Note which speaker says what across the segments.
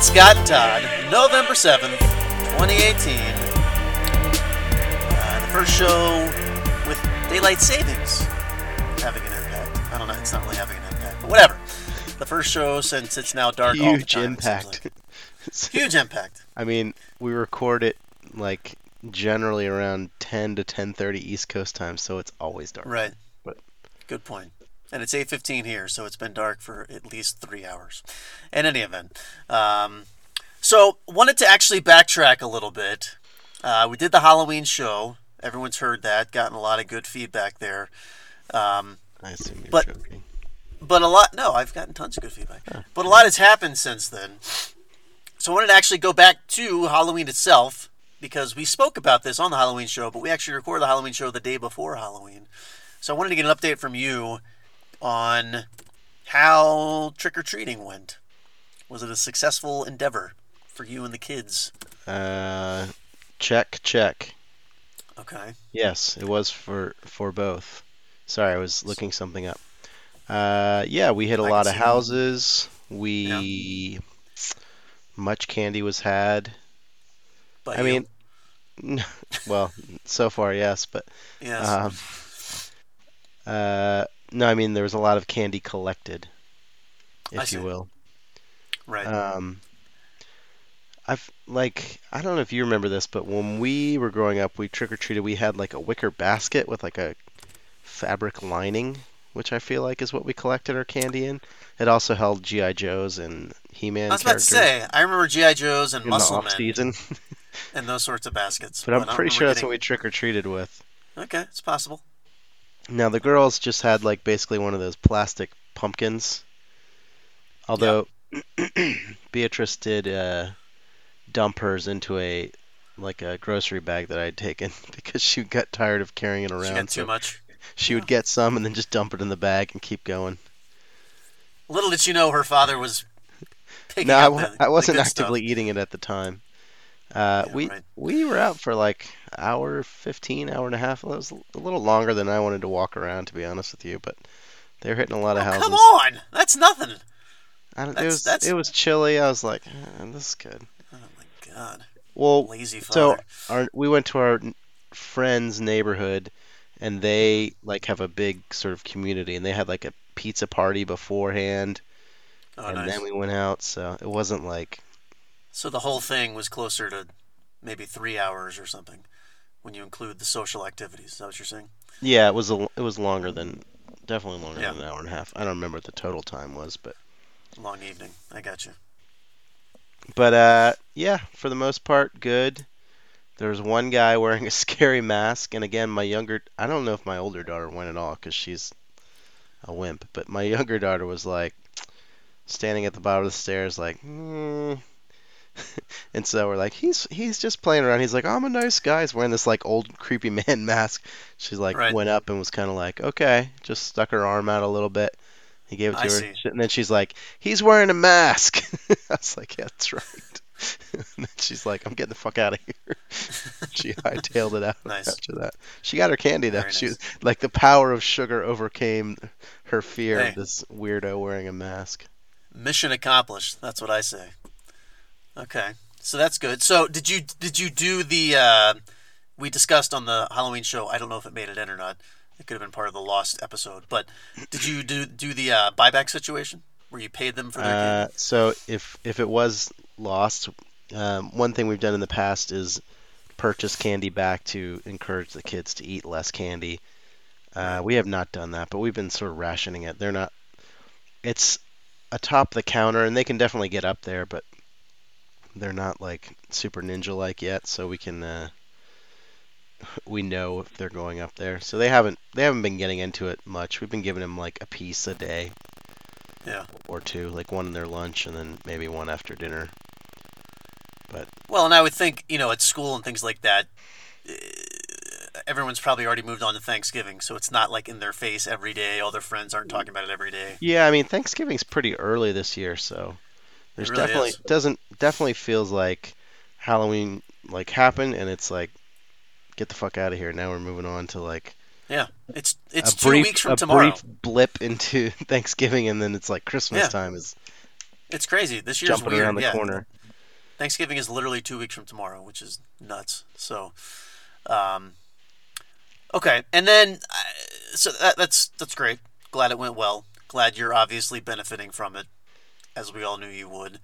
Speaker 1: Scott and Todd, November 7th, 2018. Uh, the first show with daylight savings having an impact. I don't know, it's not really having an impact, but whatever. The first show since it's now dark all the
Speaker 2: Huge
Speaker 1: time,
Speaker 2: impact.
Speaker 1: like. Huge impact.
Speaker 2: I mean, we record it like generally around 10 to 10:30 East Coast time, so it's always dark.
Speaker 1: Right.
Speaker 2: But-
Speaker 1: Good point. And it's 8:15 here, so it's been dark for at least three hours. In any event, um, so wanted to actually backtrack a little bit. Uh, we did the Halloween show. Everyone's heard that, gotten a lot of good feedback there. Um,
Speaker 2: I assume you're
Speaker 1: But-
Speaker 2: joking.
Speaker 1: but a lot no i've gotten tons of good feedback but a lot has happened since then so i wanted to actually go back to halloween itself because we spoke about this on the halloween show but we actually recorded the halloween show the day before halloween so i wanted to get an update from you on how trick-or-treating went was it a successful endeavor for you and the kids
Speaker 2: Uh, check, check.
Speaker 1: okay
Speaker 2: Yes, it was for for both. Sorry, I was looking something up. Uh, yeah, we hit a
Speaker 1: I
Speaker 2: lot of houses. We much candy was had.
Speaker 1: but
Speaker 2: I
Speaker 1: you-
Speaker 2: mean, well, so far yes, but
Speaker 1: yes
Speaker 2: um, uh, no, I mean there was a lot of candy collected, if you will.
Speaker 1: right
Speaker 2: Um, I've like I don't know if you remember this, but when we were growing up, we trick or treated. We had like a wicker basket with like a fabric lining, which I feel like is what we collected our candy in. It also held GI Joes and He-Man
Speaker 1: i was about to say i remember gi joes and
Speaker 2: in
Speaker 1: muscle men
Speaker 2: season.
Speaker 1: and those sorts of baskets
Speaker 2: but I'm
Speaker 1: I don't
Speaker 2: pretty sure that's
Speaker 1: getting-
Speaker 2: what we trick or treated with.
Speaker 1: okay it's possible
Speaker 2: Now the girls just had like basically one of those plastic pumpkins. Although Beatrice did uh, dump hers into a like a grocery bag that I'd taken because she got tired of carrying it around.
Speaker 1: She
Speaker 2: around.
Speaker 1: got too
Speaker 2: so
Speaker 1: much.
Speaker 2: she would get some and then just dump it in the bag and keep going.
Speaker 1: Little did she know her father was
Speaker 2: No, I,
Speaker 1: the,
Speaker 2: I wasn't actively eating it at the time. Uh,
Speaker 1: Yeah,
Speaker 2: we
Speaker 1: right.
Speaker 2: we were out for like hour fifteen, hour and a half. It was a little longer than I wanted to walk around, to be honest with you. But they were hitting a lot
Speaker 1: stuff.
Speaker 2: of
Speaker 1: Oh,
Speaker 2: houses.
Speaker 1: come on, that's nothing.
Speaker 2: I don't, it was
Speaker 1: that's-
Speaker 2: it was chilly. I was like, "Eh, this is good.
Speaker 1: Oh my god,
Speaker 2: Well,
Speaker 1: lazy
Speaker 2: so our we went to our friend's neighborhood, and they like have a big sort of community, and they had like a pizza party beforehand,
Speaker 1: oh,
Speaker 2: and
Speaker 1: nice.
Speaker 2: then we went out. So it wasn't like
Speaker 1: So the whole thing was closer to maybe three hours or something when you include the social activities. Is that what you're saying?
Speaker 2: yeah, it was a it was longer than definitely longer
Speaker 1: Yeah.
Speaker 2: than an hour and a half. I don't remember what the total time was, but
Speaker 1: Long evening. I got you.
Speaker 2: but uh yeah, for the most part, good. There was one guy wearing a scary mask, and again, my younger I don't know if my older daughter went at all because she's a wimp, but my younger daughter was like standing at the bottom of the stairs, like. Mm. and so we're like, he's he's just playing around. He's like, oh, I'm a nice guy. He's wearing this like old creepy man mask. She's like
Speaker 1: Right.
Speaker 2: went up and was kind of like, okay, just stuck her arm out a little bit. He gave it to
Speaker 1: I
Speaker 2: her,
Speaker 1: see.
Speaker 2: and then she's like, he's wearing a mask. I was like, yeah, that's right. and then she's like, I'm getting the fuck out of here. she hightailed it out
Speaker 1: Nice.
Speaker 2: after that. She got her candy though.
Speaker 1: Very
Speaker 2: She
Speaker 1: nice.
Speaker 2: was like the power of sugar overcame her fear
Speaker 1: Hey.
Speaker 2: of this weirdo wearing a mask.
Speaker 1: Mission accomplished. That's what I say. Okay, so that's good. So did you did you do the? Uh, we discussed on the Halloween show. I don't know if it made it in or not. It could have been part of the lost episode. But did you do do the uh, buyback situation where you paid them for their
Speaker 2: Uh,
Speaker 1: candy?
Speaker 2: so if if it was lost, um, one thing we've done in the past is purchase candy back to encourage the kids to eat less candy. Uh, we have not done that, but we've been sort of rationing it. They're not. It's atop the counter, and they can definitely get up there, but they're not like super ninja like yet. So we can. Uh, we know if they're going up there, so they haven't they haven't been getting into it much. We've been giving them like a piece a day
Speaker 1: Yeah.
Speaker 2: or two, like one in their lunch and then maybe one after dinner.
Speaker 1: But Well, and I would think you know at school and things like that. uh, Everyone's probably already moved on to Thanksgiving, so it's not like in their face every day. All their friends aren't talking about it every day.
Speaker 2: Yeah, I mean Thanksgiving's pretty early this year, so there's
Speaker 1: really
Speaker 2: definitely
Speaker 1: is.
Speaker 2: doesn't definitely feels like Halloween like happened and it's like get the fuck out of here. Now we're moving on to like
Speaker 1: Yeah, it's it's two
Speaker 2: brief
Speaker 1: weeks from tomorrow.
Speaker 2: a
Speaker 1: tomorrow.
Speaker 2: brief blip into Thanksgiving and then it's like Christmas
Speaker 1: Yeah.
Speaker 2: time is
Speaker 1: It's crazy. This year's
Speaker 2: jumping
Speaker 1: weird.
Speaker 2: around the
Speaker 1: yeah.
Speaker 2: corner.
Speaker 1: Thanksgiving is literally two weeks from tomorrow, which is nuts. So, um, okay, and then uh, so that, that's that's great. Glad it went well. Glad you're obviously benefiting from it, as we all knew you would.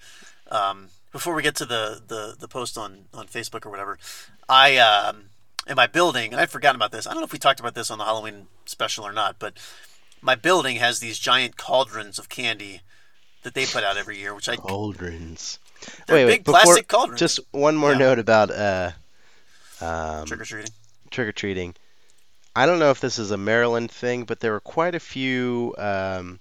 Speaker 1: Um, before we get to the, the, the post on, on Facebook or whatever, I um, in my building, and I'd forgotten about this. I don't know if we talked about this on the Halloween special or not, but my building has these giant cauldrons of candy that they put out every year, which I
Speaker 2: Cauldrons.
Speaker 1: they're big plastic cauldrons.
Speaker 2: Just one more
Speaker 1: Yeah.
Speaker 2: note about uh, um,
Speaker 1: trick or treating.
Speaker 2: trick or treating. I don't know if this is a Maryland thing, but there were quite a few um,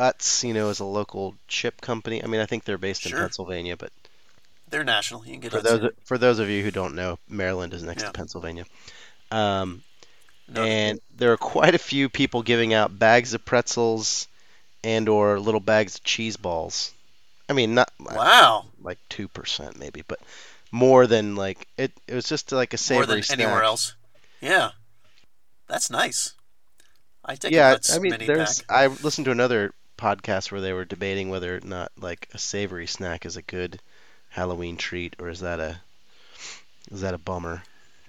Speaker 2: Utz, you know, is a local chip company. I mean, I think they're based in
Speaker 1: Sure.
Speaker 2: Pennsylvania, but
Speaker 1: They're national. You can get
Speaker 2: for
Speaker 1: Utz.
Speaker 2: those for those of you who don't know, Maryland is next
Speaker 1: Yeah.
Speaker 2: to Pennsylvania. Um,
Speaker 1: No,
Speaker 2: and there are quite a few people giving out bags of pretzels and or little bags of cheese balls. I mean, not
Speaker 1: wow,
Speaker 2: like two percent maybe, but more than like it. It was just like a savory
Speaker 1: more than
Speaker 2: snack.
Speaker 1: anywhere else. Yeah, that's nice. I take
Speaker 2: yeah,
Speaker 1: a Utz
Speaker 2: I mean,
Speaker 1: mini
Speaker 2: there's.
Speaker 1: pack.
Speaker 2: I listened to another podcast where they were debating whether or not like a savory snack is a good Halloween treat, or is that a is that a bummer?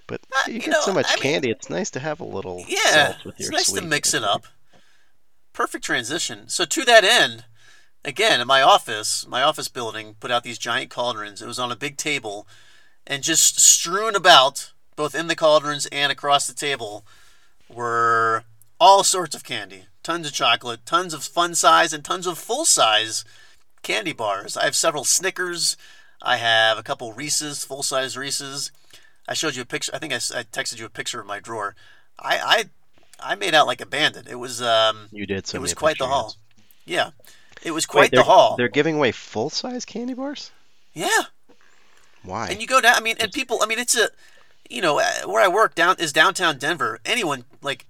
Speaker 2: But
Speaker 1: Uh,
Speaker 2: you
Speaker 1: you
Speaker 2: get
Speaker 1: know,
Speaker 2: so much
Speaker 1: I mean-
Speaker 2: candy, it's nice to have a little
Speaker 1: Yeah,
Speaker 2: salt with
Speaker 1: it's nice to mix it up. Perfect transition. So to that end, again, in my office, my office building put out these giant cauldrons. It was on a big table, and just strewn about, both in the cauldrons and across the table, were all sorts of candy. Tons of chocolate, tons of fun size, and tons of full size candy bars. I have several Snickers. I have a couple Reese's, full size Reese's. I showed you a picture. I think I texted you a picture of my drawer. I, I I made out like a bandit. It was um
Speaker 2: You did so
Speaker 1: it was quite the haul. Yeah, it was
Speaker 2: Wait,
Speaker 1: quite the haul.
Speaker 2: They're giving away full size candy bars.
Speaker 1: Yeah,
Speaker 2: Why?
Speaker 1: and you go down. I mean, and people. I mean, it's a you know uh, where I work down is downtown Denver. Anyone like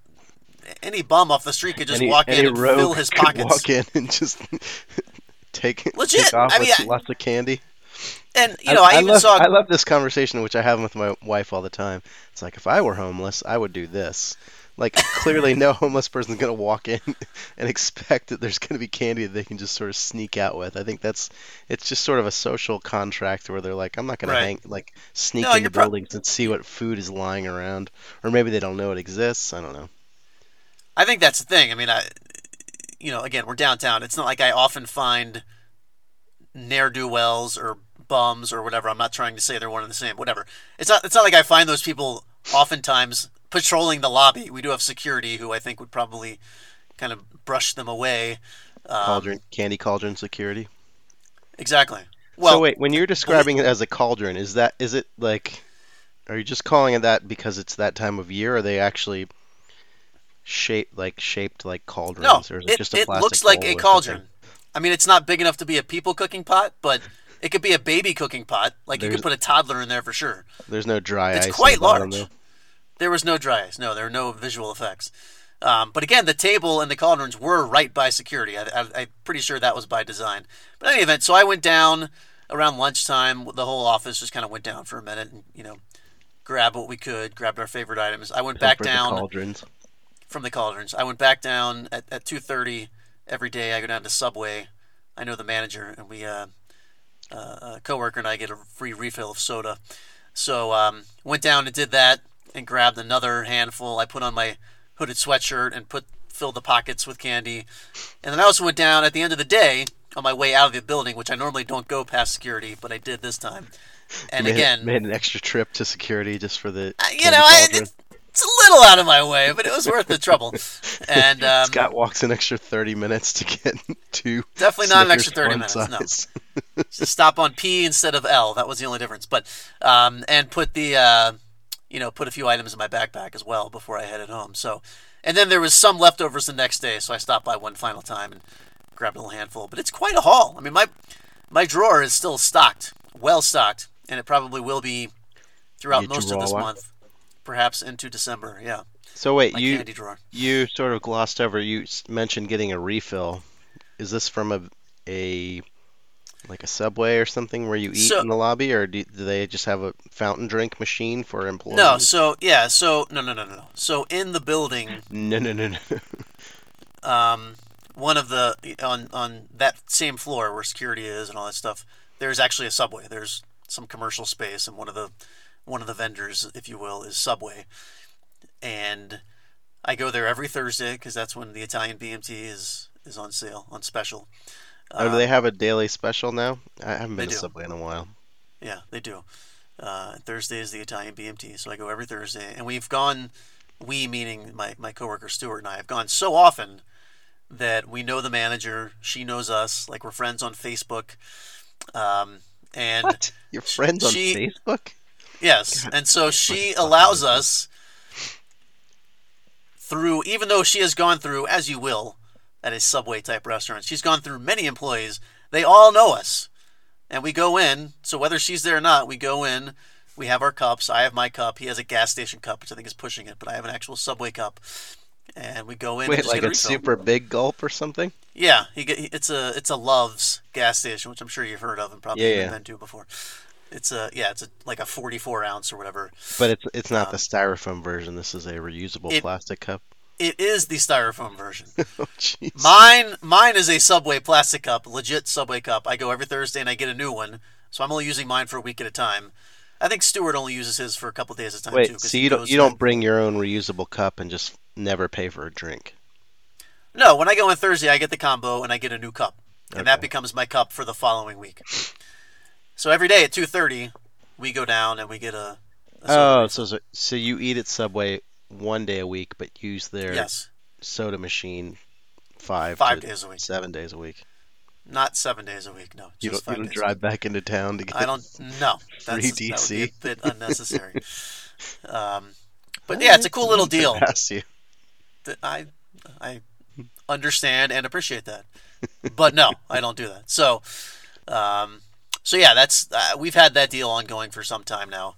Speaker 1: any bum off the street could just
Speaker 2: Any-
Speaker 1: walk in and fill his
Speaker 2: could
Speaker 1: pockets.
Speaker 2: Walk in and just take
Speaker 1: Legit,
Speaker 2: Take off
Speaker 1: I mean,
Speaker 2: with
Speaker 1: I-
Speaker 2: lots of candy.
Speaker 1: And you know, I, even
Speaker 2: love,
Speaker 1: saw.
Speaker 2: I love this conversation, which I have with my wife all the time. It's like if I were homeless, I would do this. Like clearly, no homeless person's gonna walk in and expect that there's gonna be candy that they can just sort of sneak out with. I think that's it's just sort of a social contract where they're like, I'm not gonna
Speaker 1: Right.
Speaker 2: hang like sneak
Speaker 1: No,
Speaker 2: into
Speaker 1: you're pro-
Speaker 2: buildings and see what food is lying around, or maybe they don't know it exists. I don't know.
Speaker 1: I think that's the thing. I mean, I, you know, again, we're downtown. It's not like I often find ne'er do wells or bums or whatever. I'm not trying to say they're one and the same. Whatever. It's not. It's not like I find those people oftentimes patrolling the lobby. We do have security who I think would probably kind of brush them away. Um,
Speaker 2: Cauldron, candy cauldron security.
Speaker 1: Exactly. Well,
Speaker 2: so wait, when you're describing it as a cauldron, is that is it like, are you just calling it that because it's that time of year? Or are they actually shaped like shaped like cauldrons,
Speaker 1: no,
Speaker 2: or is it,
Speaker 1: it,
Speaker 2: just a
Speaker 1: it looks like a cauldron. I mean, it's not big enough to be a people cooking pot, but it could be a baby cooking pot. Like you could put a toddler in there for sure.
Speaker 2: There's no dry
Speaker 1: It's
Speaker 2: ice. on
Speaker 1: quite
Speaker 2: the
Speaker 1: large.
Speaker 2: though.
Speaker 1: There was no dry ice. No, there were no visual effects. Um, but again, the table and the cauldrons were right by security. I, I, I'm pretty sure that was by design. But in any event, so I went down around lunchtime. The whole office just kind of went down for a minute and, you know, grabbed what we could, grabbed our favorite items. I went back down
Speaker 2: cauldrons.
Speaker 1: From the cauldrons. I went back down at, at 2.30 every day. I go down to Subway. I know the manager, and we, uh, uh, a coworker and I get a free refill of soda. So um, went down and did that and grabbed another handful. I put on my hooded sweatshirt and put filled the pockets with candy. And then I also went down at the end of the day on my way out of the building, which I normally don't go past security, but I did this time. And
Speaker 2: made,
Speaker 1: again,
Speaker 2: made an extra trip to security just for the.
Speaker 1: uh, you know, I,
Speaker 2: cauldron.
Speaker 1: It's, a little out of my way, but it was worth the trouble. And um,
Speaker 2: Scott walks an extra 30 minutes to get two.
Speaker 1: Definitely not an extra 30
Speaker 2: fun
Speaker 1: minutes, no.
Speaker 2: size.
Speaker 1: just stop on P instead of L. That was the only difference. But um, and put the uh, you know put a few items in my backpack as well before I headed home. So and then there was some leftovers the next day, so I stopped by one final time and grabbed a little handful. But it's quite a haul. I mean my my drawer is still stocked, well stocked, and it probably will be throughout
Speaker 2: Your
Speaker 1: most of this month, perhaps into December. Yeah,
Speaker 2: So wait,
Speaker 1: my
Speaker 2: you
Speaker 1: candy drawer.
Speaker 2: you sort of glossed over. You mentioned getting a refill. Is this from a a like a Subway or something where you eat
Speaker 1: So-
Speaker 2: in the lobby, or do, do they just have a fountain drink machine for employees?
Speaker 1: No, so yeah, so no, no, no, no, no. So in the building,
Speaker 2: no, no, no, no.
Speaker 1: um, one of the on on that same floor where security is and all that stuff. There's actually a Subway. There's some commercial space, and one of the one of the vendors, if you will, is Subway. And I go there every Thursday because that's when the Italian BMT is is on sale on special.
Speaker 2: oh, do they have a daily special now? I haven't been to
Speaker 1: do.
Speaker 2: Subway in a while.
Speaker 1: Yeah, they do. Uh, Thursday is the Italian BMT, so I go every Thursday, and we've gone. We meaning my my coworker Stuart and I have gone so often that we know the manager. She knows us. Like we're friends on Facebook. Um, and
Speaker 2: What? Your friends on
Speaker 1: she-
Speaker 2: Facebook?
Speaker 1: Yes, and so she allows us through, even though she has gone through, as you will, at a Subway type restaurant, she's gone through many employees. They all know us, and we go in. So whether she's there or not, we go in. We have our cups. I have my cup. He has a gas station cup, which I think is pushing it, but I have an actual Subway cup. And we go in. and
Speaker 2: Wait,
Speaker 1: just
Speaker 2: like
Speaker 1: a
Speaker 2: a super big gulp or something?
Speaker 1: Yeah, he get, it's a it's a Love's gas station, which I'm sure you've heard of and probably
Speaker 2: Yeah,
Speaker 1: even
Speaker 2: yeah.
Speaker 1: been to before. It's a yeah, it's a like a 44 ounce or whatever.
Speaker 2: But it's it's not the um, styrofoam version. This is a reusable
Speaker 1: It-
Speaker 2: plastic cup.
Speaker 1: It is the styrofoam version.
Speaker 2: Oh, jeez.
Speaker 1: Mine, mine is a Subway plastic cup, legit Subway cup. I go every Thursday and I get a new one, so I'm only using mine for a week at a time. I think Stuart only uses his for a couple days at a time too.
Speaker 2: Wait,
Speaker 1: 'cause
Speaker 2: so you don't you don't bring your own reusable cup and just never pay for a drink?
Speaker 1: No, when I go on Thursday, I get the combo and I get a new cup, and that becomes my cup for the following week. So every day at 2:30, we go down and we get a. a
Speaker 2: Oh, so, so so you eat at Subway one day a week, but use their
Speaker 1: yes,
Speaker 2: soda machine five
Speaker 1: five
Speaker 2: to
Speaker 1: days a week,
Speaker 2: seven days a week.
Speaker 1: not seven days a week. No,
Speaker 2: You don't, you don't
Speaker 1: days.
Speaker 2: drive back into town to get.
Speaker 1: I don't. No, that's
Speaker 2: Free
Speaker 1: that would be a bit unnecessary. um, but yeah, it's a cool little deal.
Speaker 2: Pass you.
Speaker 1: I I understand and appreciate that. But no, I don't do that. So um so yeah, that's uh, we've had that deal ongoing for some time now.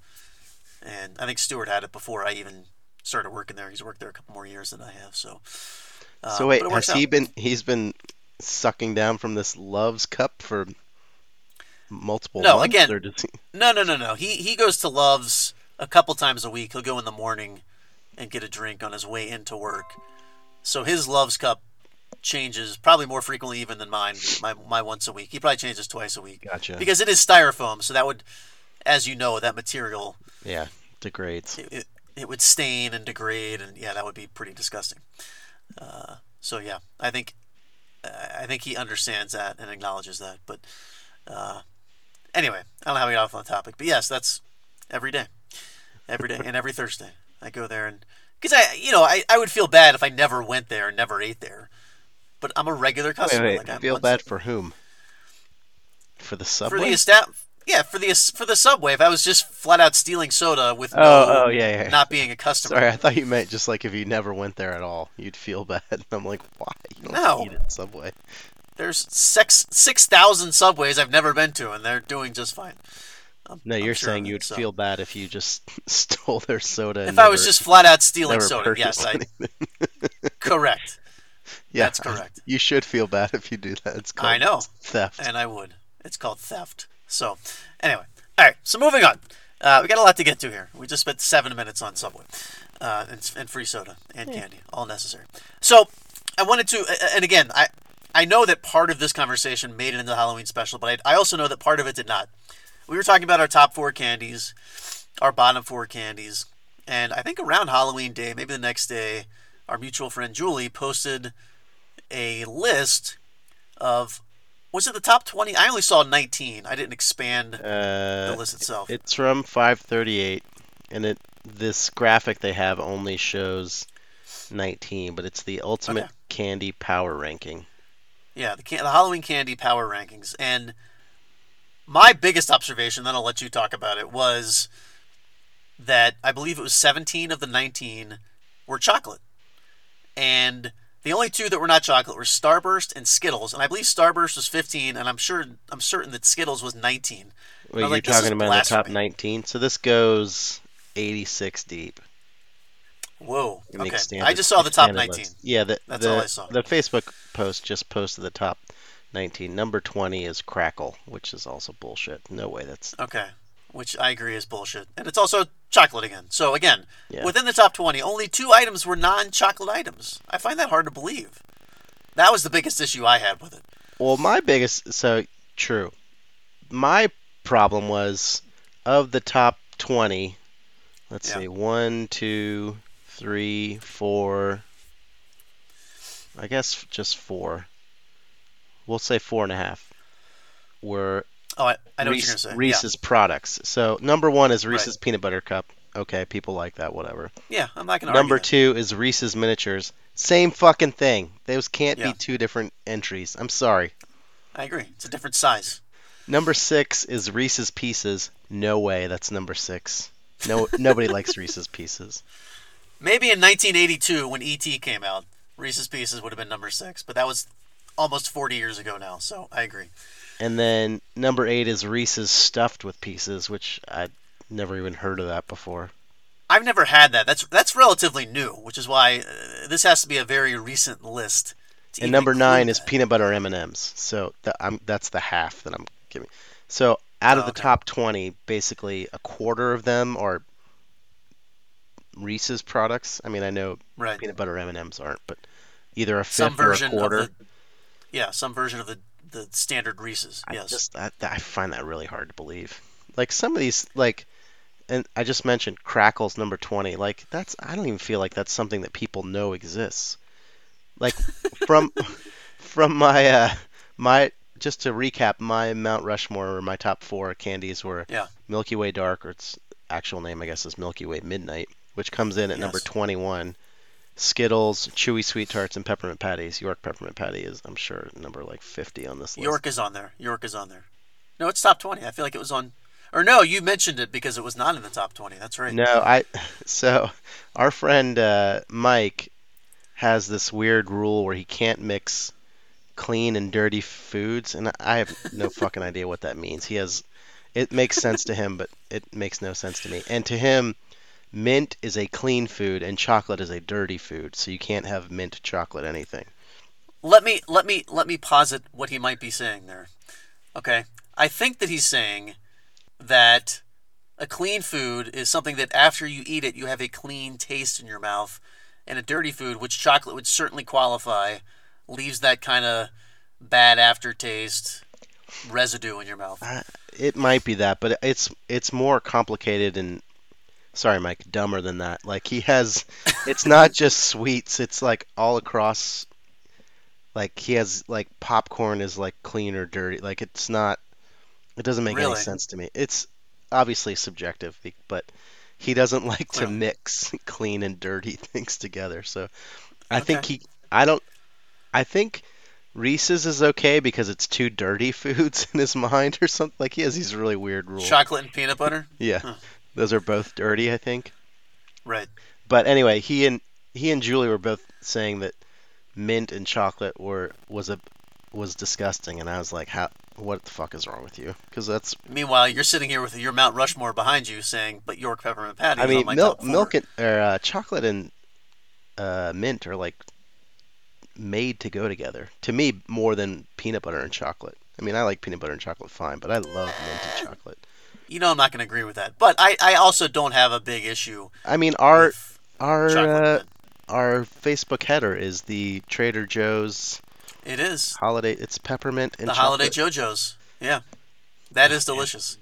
Speaker 1: And I think Stuart had it before I even started working there. He's worked there a couple more years than I have, so uh,
Speaker 2: So wait, has
Speaker 1: works
Speaker 2: he been? He's been sucking down from this Love's cup for multiple
Speaker 1: No,
Speaker 2: months,
Speaker 1: again-
Speaker 2: or he?
Speaker 1: No, no, no, no. He he goes to Love's a couple times a week. He'll go in the morning and get a drink on his way into work. So his Love's cup changes probably more frequently even than mine. My my once a week. He probably changes twice a week
Speaker 2: Gotcha.
Speaker 1: because it is styrofoam. So that would, as you know, that material
Speaker 2: yeah, degrades.
Speaker 1: it, it, it would stain and degrade, and yeah, that would be pretty disgusting. Uh, so yeah, I think I think he understands that and acknowledges that. But uh, anyway, I don't know how we got off on the topic, but yes, that's every day, every day, and every Thursday I go there and because I you know I, I would feel bad if I never went there and never ate there, but I'm a regular customer.
Speaker 2: wait.
Speaker 1: like I'm
Speaker 2: feel bad for whom? For the subway?
Speaker 1: for the estab- yeah for the for the subway. If I was just flat out stealing soda with oh, no
Speaker 2: Oh, oh, yeah, yeah.
Speaker 1: not being a customer.
Speaker 2: Sorry, I thought you meant just like if you never went there at all, you'd feel bad. And I'm like, why? You don't
Speaker 1: No.
Speaker 2: eat at Subway.
Speaker 1: There's six six thousand subways I've never been to, and they're doing just fine. I'm-
Speaker 2: No, you're
Speaker 1: sure
Speaker 2: saying you'd
Speaker 1: so.
Speaker 2: feel bad if you just stole their soda. And
Speaker 1: If I was just flat out stealing soda, yes, I correct,
Speaker 2: yeah,
Speaker 1: that's correct.
Speaker 2: You should feel bad if you do that. It's called
Speaker 1: I know.
Speaker 2: theft.
Speaker 1: and I would. It's called theft. So, anyway, all right. So moving on, uh, we got a lot to get to here. We just spent seven minutes on Subway, uh, and, and free soda and candy, all necessary. So, I wanted to, uh, and again, I I know that part of this conversation made it into the Halloween special, but I, I also know that part of it did not. We were talking about our top four candies, our bottom four candies, and I think around Halloween day, maybe the next day, our mutual friend Julie posted a list of was it the top 20 i only saw 19 i didn't expand the
Speaker 2: Uh,
Speaker 1: list itself.
Speaker 2: it's from 538, and it this graphic they have only shows 19, but it's the ultimate
Speaker 1: Okay.
Speaker 2: candy power ranking.
Speaker 1: yeah the, can- the halloween candy power rankings. And my biggest observation then i'll let you talk about it was that i believe it was 17 of the 19 were chocolate. And the only two that were not chocolate were starburst and skittles and i believe starburst was 15 and i'm sure i'm certain that skittles was 19
Speaker 2: Wait, you're
Speaker 1: like,
Speaker 2: talking about the top 19. So this goes 86 deep.
Speaker 1: whoa okay i just saw the top 19
Speaker 2: list. Yeah, the,
Speaker 1: That's
Speaker 2: the,
Speaker 1: all I saw.
Speaker 2: The Facebook post just posted the top 19. Number 20 is Krackel, which is also bullshit. No way that's.
Speaker 1: Okay. Which I agree is bullshit. And it's also chocolate again. So again,
Speaker 2: Yeah.
Speaker 1: within the top 20, only two items were non-chocolate items. I find that hard to believe. That was the biggest issue I had with it.
Speaker 2: Well, my biggest so true. My problem was of the top twenty. Let's
Speaker 1: Yeah.
Speaker 2: see, one, two, three, four. I guess just four. We'll say four and a half. Were
Speaker 1: Oh, I, I know
Speaker 2: Reese-
Speaker 1: what you're gonna say.
Speaker 2: Reese's products. So number one is
Speaker 1: Right.
Speaker 2: Reese's peanut butter cup. Okay, people like that. Whatever.
Speaker 1: Yeah, yeah I'm not gonna
Speaker 2: Number
Speaker 1: argue
Speaker 2: two is Reese's miniatures. Same fucking thing. Those can't
Speaker 1: Yeah.
Speaker 2: be two different entries. I'm sorry.
Speaker 1: I agree. It's a different size.
Speaker 2: Number six is Reese's Pieces. No way, that's number six. No, nobody likes Reese's Pieces.
Speaker 1: Maybe in 1982 when ET came out, Reese's Pieces would have been number six, but that was almost 40 years ago now. So I agree.
Speaker 2: And then number eight is Reese's Stuffed with Pieces, which I'd never even heard of that before.
Speaker 1: I've never had that. That's that's relatively new, which is why uh, this has to be a very recent list.
Speaker 2: And number nine is peanut butter M&Ms. So that, I'm, that's the half that I'm giving. So out of
Speaker 1: Oh,
Speaker 2: the
Speaker 1: okay.
Speaker 2: top 20, basically a quarter of them are Reese's products. I mean, I know
Speaker 1: right.
Speaker 2: peanut butter M&Ms aren't, but either a fifth
Speaker 1: Some
Speaker 2: or a quarter.
Speaker 1: the yeah, some version of the the standard Reese's.
Speaker 2: I
Speaker 1: Yes.
Speaker 2: just I, I find that really hard to believe. Like some of these, like, and I just mentioned Krackels number twenty. Like that's I don't even feel like that's something that people know exists. Like from from my uh my just to recap, my Mount Rushmore or my top four candies were
Speaker 1: Yeah.
Speaker 2: Milky Way Dark, or its actual name I guess is Milky Way Midnight, which comes in at number twenty one. Skittles, Chewy Sweet Tarts, and Peppermint Patties. York Peppermint Patty is, I'm sure, number like 50 on this list.
Speaker 1: York is on there. York is on there. No, it's top 20. I feel like it was on or no, you mentioned it because it was not in the top 20. That's right.
Speaker 2: No, I. So, our friend uh, Mike has this weird rule where he can't mix clean and dirty foods, and I have no fucking idea what that means. He has. It makes sense to him, but it makes no sense to me. And to him, mint is a clean food and chocolate is a dirty food, so you can't have mint chocolate anything.
Speaker 1: Let me let me let me posit what he might be saying there. Okay. I think that he's saying that a clean food is something that after you eat it you have a clean taste in your mouth and a dirty food which chocolate would certainly qualify leaves that kind of bad aftertaste residue in your mouth.
Speaker 2: Uh, It might be that, but it's it's more complicated and sorry, Mike, dumber than that. Like he has, it's not just sweets. It's like all across. Like he has like popcorn is like clean or dirty. Like it's not. It doesn't make any sense to me. It's obviously subjective, but he doesn't like to mix clean and dirty things together. So I think he. I don't. I think Reese's is okay because it's two dirty foods in his mind or something. Like he has these really weird rules.
Speaker 1: Chocolate and peanut butter?
Speaker 2: Yeah,
Speaker 1: Huh.
Speaker 2: Those are both dirty, I think.
Speaker 1: Right.
Speaker 2: But anyway, he and he and Julie were both saying that mint and chocolate were was a was disgusting, and I was like, how? What the fuck is wrong with you? Because that's
Speaker 1: Meanwhile, you're sitting here with your Mount Rushmore behind you saying, but York peppermint patty
Speaker 2: I mean,
Speaker 1: my
Speaker 2: milk, milk and or uh, chocolate and uh, mint are like made to go together. To me, more than peanut butter and chocolate. I mean, I like peanut butter and chocolate fine, but I love mint and chocolate.
Speaker 1: You know I'm not going to agree with that. But I, I also don't have a big issue
Speaker 2: I mean, our our uh, our Facebook header is the Trader Joe's
Speaker 1: it is.
Speaker 2: holiday. It's peppermint and
Speaker 1: the holiday. Joe-Joe's. Yeah. That is delicious.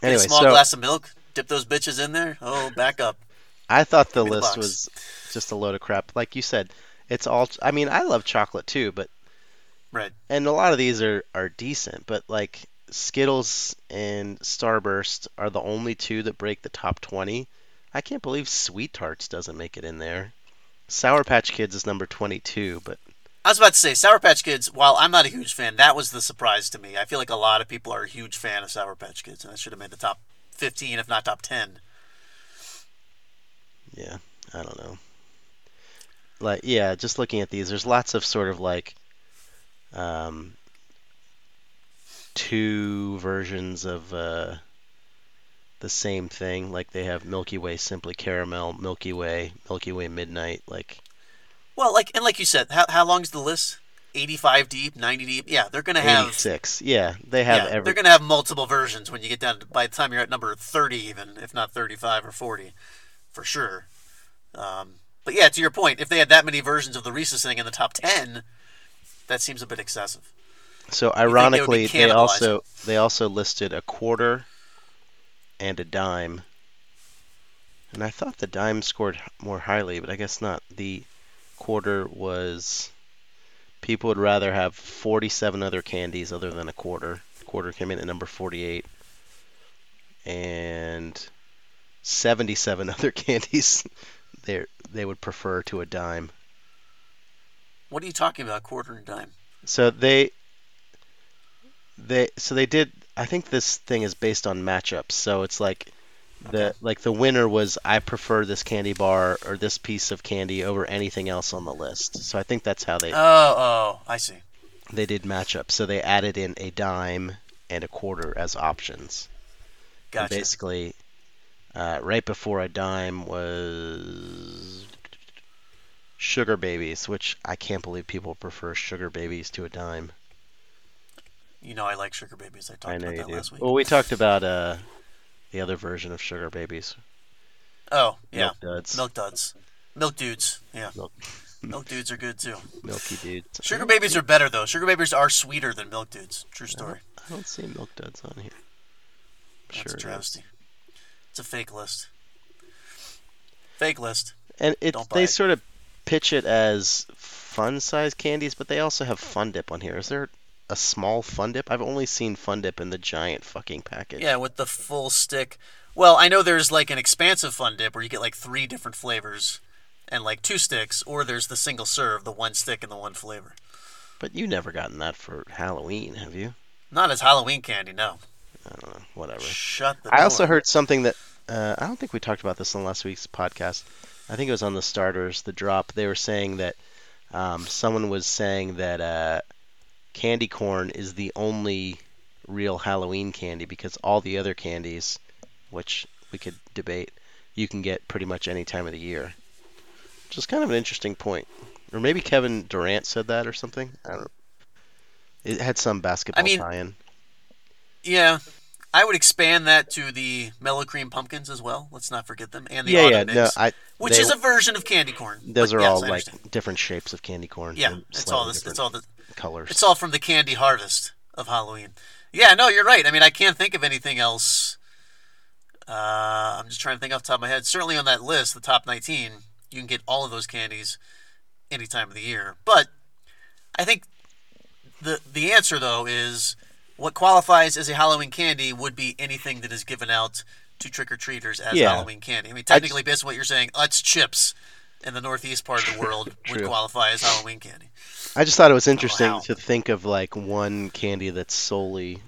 Speaker 1: Get
Speaker 2: Anyway,
Speaker 1: a small
Speaker 2: so
Speaker 1: glass of milk, dip those bitches in there. Oh, back up.
Speaker 2: I thought the
Speaker 1: me the
Speaker 2: list was just a load of crap. Like you said, it's all. I mean, I love chocolate too, but
Speaker 1: Right.
Speaker 2: and a lot of these are are decent. But like Skittles and Starburst are the only two that break the top twenty. I can't believe Sweet Tarts doesn't make it in there. Sour Patch Kids is number twenty-two, but
Speaker 1: I was about to say Sour Patch Kids. While I'm not a huge fan, that was the surprise to me. I feel like a lot of people are a huge fan of Sour Patch Kids, and that should have made the top 15, if not top 10.
Speaker 2: yeah, I don't know. Like, yeah, just looking at these, there's lots of sort of like um, two versions of uh, the same thing. Like they have Milky Way Simply Caramel, Milky Way, Milky Way Midnight. Like,
Speaker 1: Well, like and like you said, how how long is the list? 85 deep, 90 deep. Yeah, they're gonna have
Speaker 2: 86. Yeah, they have
Speaker 1: yeah,
Speaker 2: every.
Speaker 1: they're gonna have multiple versions when you get down to by the time you're at number 30, even if not 35 or 40, for sure. Um, but yeah, to your point, if they had that many versions of the Reese's thing in the top 10, that seems a bit excessive.
Speaker 2: So
Speaker 1: they would be
Speaker 2: ironically, they also they also listed a quarter and a dime. And I thought the dime scored more highly, but I guess not. The quarter was people would rather have 47 other candies other than a quarter. Quarter came in at number 48. And 77 other candies they they would prefer to a dime.
Speaker 1: What are you talking about, quarter and dime?
Speaker 2: So they they so they did I think this thing is based on matchups. So it's like the
Speaker 1: Okay.
Speaker 2: like the winner was I prefer this candy bar or this piece of candy over anything else on the list. So I think that's how they
Speaker 1: Oh, oh, I see.
Speaker 2: they did matchups. So they added in a dime and a quarter as options. And
Speaker 1: Gotcha.
Speaker 2: basically uh, right before a dime was sugar babies, which I can't believe people prefer sugar babies to a dime.
Speaker 1: You know I like sugar babies. I talked
Speaker 2: I
Speaker 1: about that
Speaker 2: do.
Speaker 1: last week.
Speaker 2: Well, we talked about uh, the other version of sugar babies,
Speaker 1: oh, yeah.
Speaker 2: milk duds,
Speaker 1: Milk duds. Milk dudes. Yeah.
Speaker 2: Milk-
Speaker 1: Milk dudes are good too.
Speaker 2: milky dudes.
Speaker 1: Sugar babies are better though. Sugar babies are sweeter than milk dudes. True story.
Speaker 2: I don't see milk duds on here.
Speaker 1: That's
Speaker 2: Sure
Speaker 1: a
Speaker 2: it
Speaker 1: travesty. It's a fake list. Fake list.
Speaker 2: And it
Speaker 1: Don't
Speaker 2: they
Speaker 1: it.
Speaker 2: sort of pitch it as fun size candies, but they also have Fun Dip on here. Is there a small Fun Dip? I've only seen Fun Dip in the giant fucking package.
Speaker 1: Yeah, with the full stick. Well, I know there's like an expansive fun dip where you get like three different flavors and like two sticks, or there's the single serve, the one stick and the one flavor.
Speaker 2: But you never gotten that for Halloween, have you?
Speaker 1: Not as Halloween candy, no.
Speaker 2: I don't know. Whatever.
Speaker 1: Shut the door.
Speaker 2: I also heard something that uh, I don't think we talked about this on last week's podcast. I think it was on the starters, the drop. They were saying that um, someone was saying that uh, candy corn is the only real Halloween candy because all the other candies, which we could debate, you can get pretty much any time of the year. Which is kind of an interesting point. Or maybe Kevin Durant said that or something. I don't. It had some basketball
Speaker 1: mean,
Speaker 2: tie-in.
Speaker 1: Yeah. I would expand that to the mellow cream pumpkins as well. Let's not forget them. And the
Speaker 2: Yeah, yeah.
Speaker 1: mix,
Speaker 2: No, I.
Speaker 1: which
Speaker 2: they-
Speaker 1: is a version of candy corn.
Speaker 2: Those
Speaker 1: But
Speaker 2: are
Speaker 1: yes,
Speaker 2: all like different shapes of candy corn.
Speaker 1: Yeah, it's all this it's all the
Speaker 2: colors.
Speaker 1: It's all from the candy harvest of Halloween. Yeah, no, you're right. I mean, I can't think of anything else. Uh, I'm just trying to think off the top of my head. Certainly on that list, the top 19, you can get all of those candies any time of the year. But I think the the answer though is what qualifies as a Halloween candy would be anything that is given out to trick or treaters as
Speaker 2: Yeah.
Speaker 1: Halloween candy. I mean, technically, based on what you're saying, Utz chips in the northeast part of the world would qualify as Halloween candy.
Speaker 2: I just thought it was interesting to think of like one candy that's solely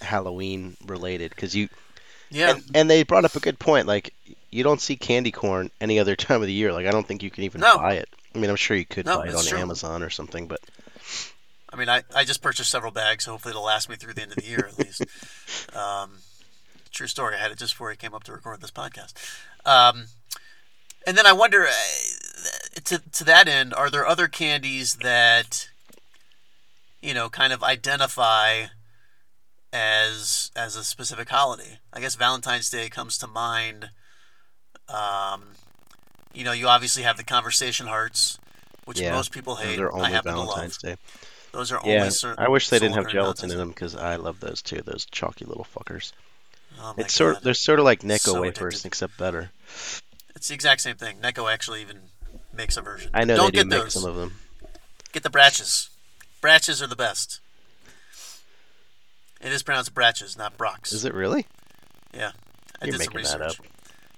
Speaker 2: Halloween related because you
Speaker 1: Yeah,
Speaker 2: and, and they brought up a good point. Like you don't see candy corn any other time of the year. Like I don't think you can even
Speaker 1: No.
Speaker 2: buy it. I mean, I'm sure you could
Speaker 1: No,
Speaker 2: buy it on
Speaker 1: true.
Speaker 2: Amazon or something, but
Speaker 1: I mean, I, I just purchased several bags. So hopefully, it'll last me through the end of the year at least. um, true story. I had it just before I came up to record this podcast. Um, and then I wonder, uh, to to that end, are there other candies that you know kind of identify as as a specific holiday? I guess Valentine's Day comes to mind. Um, you know, you obviously have the conversation hearts, which
Speaker 2: Yeah,
Speaker 1: most people hate. I happen
Speaker 2: Valentine's
Speaker 1: to love.
Speaker 2: Day.
Speaker 1: Those are
Speaker 2: Yeah,
Speaker 1: only certain.
Speaker 2: I wish they didn't have gelatin in them because I love those too. Those chalky little fuckers.
Speaker 1: Oh
Speaker 2: It's sort
Speaker 1: God.
Speaker 2: they're sort of like Necco
Speaker 1: So
Speaker 2: wafers
Speaker 1: addicted.
Speaker 2: except better.
Speaker 1: It's the exact same thing. Necco actually even makes a version.
Speaker 2: I know
Speaker 1: Don't
Speaker 2: they do
Speaker 1: get
Speaker 2: make
Speaker 1: those.
Speaker 2: some of them.
Speaker 1: Get the Bratches. Bratches are the best. It is pronounced Bratches, not Brox.
Speaker 2: Is it really?
Speaker 1: Yeah. I
Speaker 2: You're
Speaker 1: did some research.
Speaker 2: up.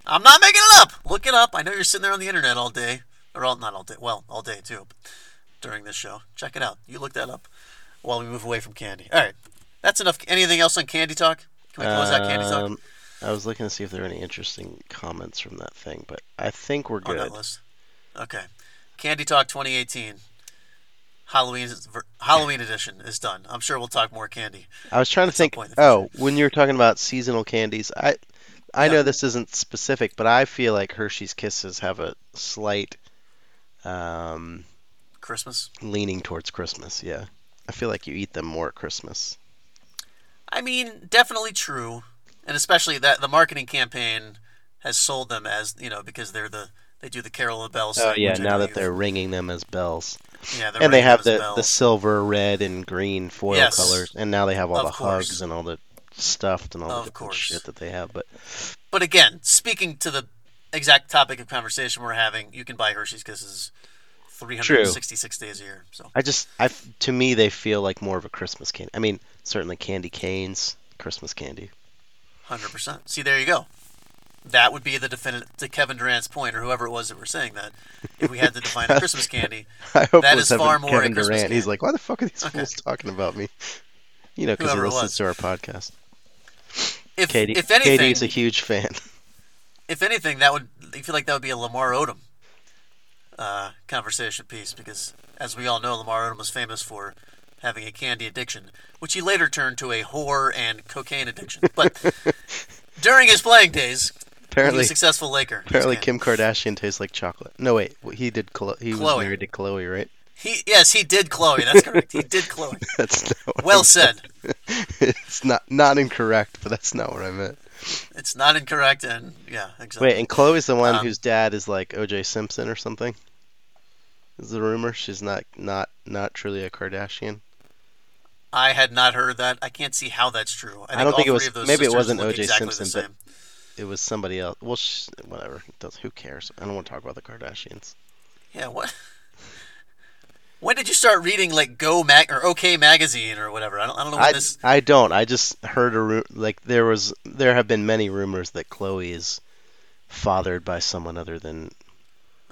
Speaker 1: I'm not making it up. Look it up. I know you're sitting there on the internet all day, or all not all day. Well, all day too. During this show, check it out. You look that up while we move away from candy. All right, that's enough. Anything else on candy talk? Can we close out candy talk
Speaker 2: Um, I was looking to see if there were any interesting comments from that thing, but I think we're good.
Speaker 1: on that list? Okay, Candy Talk 2018. Halloween Halloween edition is done. I'm sure we'll talk more candy.
Speaker 2: I was trying to think.
Speaker 1: point in the
Speaker 2: Oh, when you were talking about seasonal candies, I I
Speaker 1: Yeah.
Speaker 2: know this isn't specific, but I feel like Hershey's Kisses have a slight um,
Speaker 1: Christmas.
Speaker 2: leaning towards Christmas. Yeah, I feel like you eat them more at Christmas.
Speaker 1: I mean, definitely true, and especially that the marketing campaign has sold them as you know because they're the they do the Carol of Bells.
Speaker 2: Oh yeah, now that they're ringing them as bells.
Speaker 1: Yeah, they're
Speaker 2: and they have the,
Speaker 1: bells.
Speaker 2: the silver, red, and green foil
Speaker 1: Yes.
Speaker 2: colors, and now they have all
Speaker 1: Of
Speaker 2: the
Speaker 1: course.
Speaker 2: hugs and all the stuffed and all the
Speaker 1: Of
Speaker 2: different
Speaker 1: course.
Speaker 2: shit that they have. But
Speaker 1: But again, speaking to the exact topic of conversation we're having, you can buy Hershey's Kisses 366 days a year. So
Speaker 2: I just, I to me, they feel like more of a Christmas candy. I mean, certainly candy canes, Christmas candy.
Speaker 1: 100%. See, there you go. That would be the definitive to Kevin Durant's point, or whoever it was that were saying that. If we had to define a Christmas candy,
Speaker 2: I hope
Speaker 1: That
Speaker 2: was
Speaker 1: far more a
Speaker 2: Kevin
Speaker 1: Christmas
Speaker 2: Durant. He's like, why the fuck are these
Speaker 1: Okay.
Speaker 2: fools talking about me? You know, because he listens to our podcast.
Speaker 1: if
Speaker 2: Katie,
Speaker 1: if anything,
Speaker 2: Katie's a huge fan.
Speaker 1: if anything, that would I feel like that would be a Lamar Odom uh, conversation piece because, as we all know, Lamar Odom was famous for having a candy addiction, which he later turned to a whore and cocaine addiction. But during his playing days, he
Speaker 2: Apparently,
Speaker 1: was a successful Laker.
Speaker 2: apparently Kim Kardashian tastes like chocolate. No, wait, he did. Chlo- he was
Speaker 1: Khloe.
Speaker 2: married to Khloe, right?
Speaker 1: He yes, he did Khloe. That's correct. He did Khloe.
Speaker 2: That's
Speaker 1: Well said.
Speaker 2: it's not not incorrect, but that's not what I meant.
Speaker 1: It's not incorrect, and yeah, exactly.
Speaker 2: Wait, and Khloe's the one
Speaker 1: Um,
Speaker 2: whose dad is like O.J. Simpson or something. Is the rumor? She's not not not truly a Kardashian.
Speaker 1: I had not heard that. I can't see how that's true. I,
Speaker 2: I don't
Speaker 1: all
Speaker 2: think it was- maybe it wasn't O.J.
Speaker 1: exactly
Speaker 2: Simpson,
Speaker 1: but
Speaker 2: It was somebody else. Well, sh- whatever. Does who cares? I don't want to talk about the Kardashians.
Speaker 1: Yeah, what? When did you start reading like Go Mag or OK Magazine or whatever? I don't, I don't know
Speaker 2: I,
Speaker 1: this.
Speaker 2: I don't. I just heard a ru- like there was there have been many rumors that Khloe is fathered by someone other than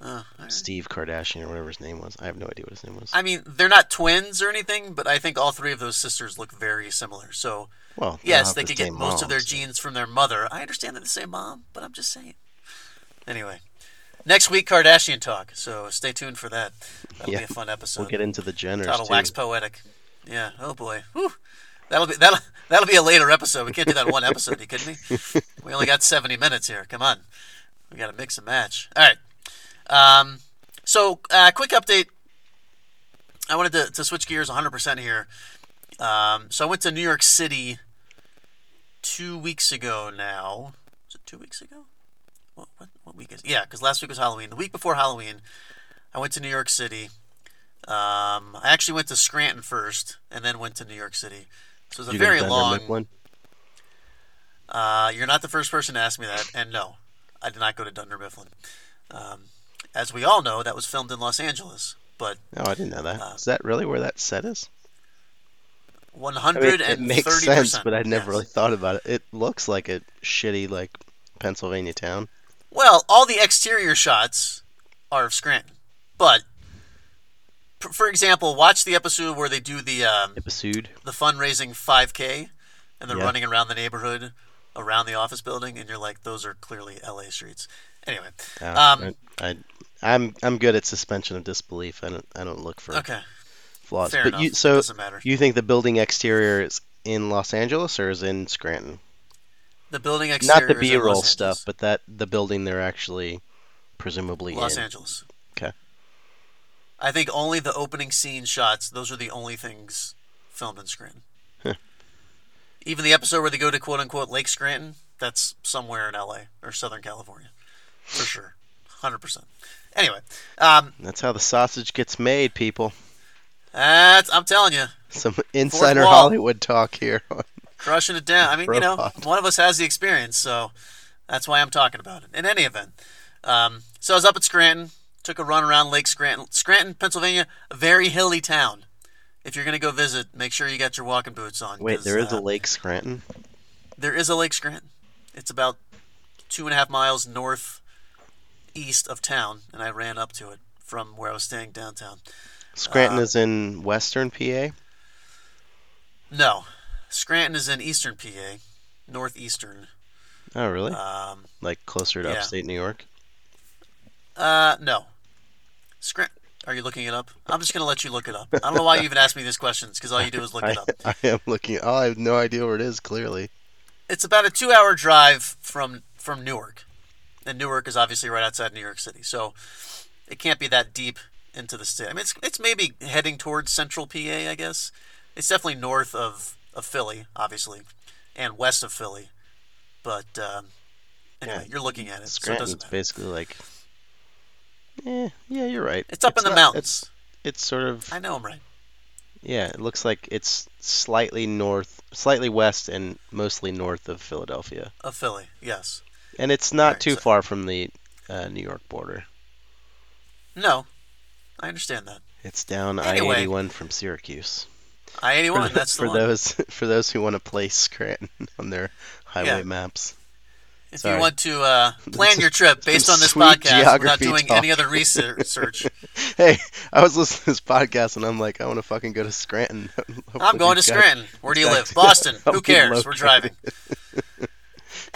Speaker 1: Uh.
Speaker 2: Steve Kardashian or whatever his name was. I have no idea what his name was.
Speaker 1: I mean, they're not twins or anything, but I think all three of those sisters look very similar. So
Speaker 2: Well,
Speaker 1: yes, they could get most of their genes from their mother. I understand they're the same mom, but I'm just saying. Anyway, next week Kardashian talk. So stay tuned for that. That'll
Speaker 2: Yeah,
Speaker 1: be a fun episode.
Speaker 2: We'll get into the Jenners
Speaker 1: That'll wax poetic. Yeah. Oh boy. Whew. That'll be that'll that'll be a later episode. We can't do that one episode. You kidding me? We only got seventy minutes here. Come on. We got to mix and match. All right. Um. So, uh, quick update. I wanted to, to switch gears 100% here. Um, so I went to New York City two weeks ago now. Was it two weeks ago? What, what, what week is Yeah, because last week was Halloween. The week before Halloween, I went to New York City. Um, I actually went to Scranton first, and then went to New York City. So it was a
Speaker 2: You
Speaker 1: very long. Uh, you're not the first person to ask me that, and no, I did not go to Dunder Mifflin. Um, as we all know, that was filmed in Los Angeles, but
Speaker 2: No, I didn't know that.
Speaker 1: Uh,
Speaker 2: Is that really where that set is? I
Speaker 1: 130
Speaker 2: mean, it makes sense, but I'd never really thought about it. It looks like a shitty like Pennsylvania town.
Speaker 1: Well, all the exterior shots are of Scranton, but for example, watch the episode where they do the um,
Speaker 2: Episode.
Speaker 1: the fundraising 5K, and they're
Speaker 2: Yeah.
Speaker 1: running around the neighborhood, around the office building, and you're like, those are clearly LA streets. Anyway,
Speaker 2: Uh,
Speaker 1: Um,
Speaker 2: I, I, I'm I'm good at suspension of disbelief. I don't I don't look for
Speaker 1: okay,
Speaker 2: flaws.
Speaker 1: fair
Speaker 2: but
Speaker 1: enough.
Speaker 2: you so
Speaker 1: Doesn't matter.
Speaker 2: you think the building exterior is in Los Angeles or is in Scranton?
Speaker 1: The building exterior
Speaker 2: Not the B-roll stuff, but that the building they're actually presumably in.
Speaker 1: Los
Speaker 2: in.
Speaker 1: Angeles.
Speaker 2: Okay.
Speaker 1: I think only the opening scene shots; those are the only things filmed in Scranton.
Speaker 2: Huh.
Speaker 1: Even the episode where they go to quote unquote Lake Scranton, that's somewhere in LA or Southern California, for sure, hundred percent. Anyway, um,
Speaker 2: That's how the sausage gets made, people.
Speaker 1: that's I'm telling you,
Speaker 2: Some insider
Speaker 1: wall.
Speaker 2: Hollywood talk here.
Speaker 1: crushing it down. I mean, you know, one of us has the experience, so that's why I'm talking about it. In any event, um, so I was up at Scranton, took a run around Lake Scranton, Scranton, Pennsylvania, a very hilly town. If you're gonna go visit, make sure you got your walking boots on.
Speaker 2: Wait, there is
Speaker 1: uh,
Speaker 2: a Lake Scranton.
Speaker 1: there is a Lake Scranton. It's about two and a half miles north east of town, and I ran up to it from where I was staying downtown.
Speaker 2: Scranton
Speaker 1: uh,
Speaker 2: is in Western PA.
Speaker 1: No, Scranton is in eastern PA, northeastern.
Speaker 2: Oh, really?
Speaker 1: Um,
Speaker 2: like closer to
Speaker 1: yeah.
Speaker 2: upstate New York.
Speaker 1: Uh, no. Scranton. Are you looking it up? I'm just gonna let you look it up. I don't know why you even asked me these questions because all you do is look
Speaker 2: I,
Speaker 1: it up.
Speaker 2: I am looking. Oh, I have no idea where it is. Clearly,
Speaker 1: It's about a two-hour drive from from Newark, and Newark is obviously right outside New York City, so it can't be that deep into the state. I mean, it's it's maybe heading towards central PA, I guess. It's definitely north of of Philly, obviously, and west of Philly. But um, anyway,
Speaker 2: Yeah.
Speaker 1: you're looking at it, so it
Speaker 2: Scranton's
Speaker 1: doesn't matter.
Speaker 2: basically like. Eh, yeah, you're right.
Speaker 1: It's up in the
Speaker 2: not-
Speaker 1: mountains.
Speaker 2: it's sort of
Speaker 1: I know I'm right.
Speaker 2: yeah. It looks like it's slightly north, slightly west, and mostly north of Philadelphia.
Speaker 1: Of Philly, yes.
Speaker 2: And it's not
Speaker 1: Right,
Speaker 2: too
Speaker 1: so-
Speaker 2: far from the uh, New York border.
Speaker 1: No, I understand that.
Speaker 2: It's down
Speaker 1: Anyway.
Speaker 2: I-81 from Syracuse.
Speaker 1: I eighty
Speaker 2: For.
Speaker 1: That's the
Speaker 2: for
Speaker 1: one.
Speaker 2: those for those who want to place Scranton on their highway
Speaker 1: Yeah.
Speaker 2: maps.
Speaker 1: If
Speaker 2: sorry.
Speaker 1: you want to uh, plan your trip based on this podcast without doing
Speaker 2: talk.
Speaker 1: any other research,
Speaker 2: Hey, I was listening to this podcast and I'm like, I want to fucking go to Scranton.
Speaker 1: I'm going to Scranton. Where do you live? Boston. Who cares? We're driving.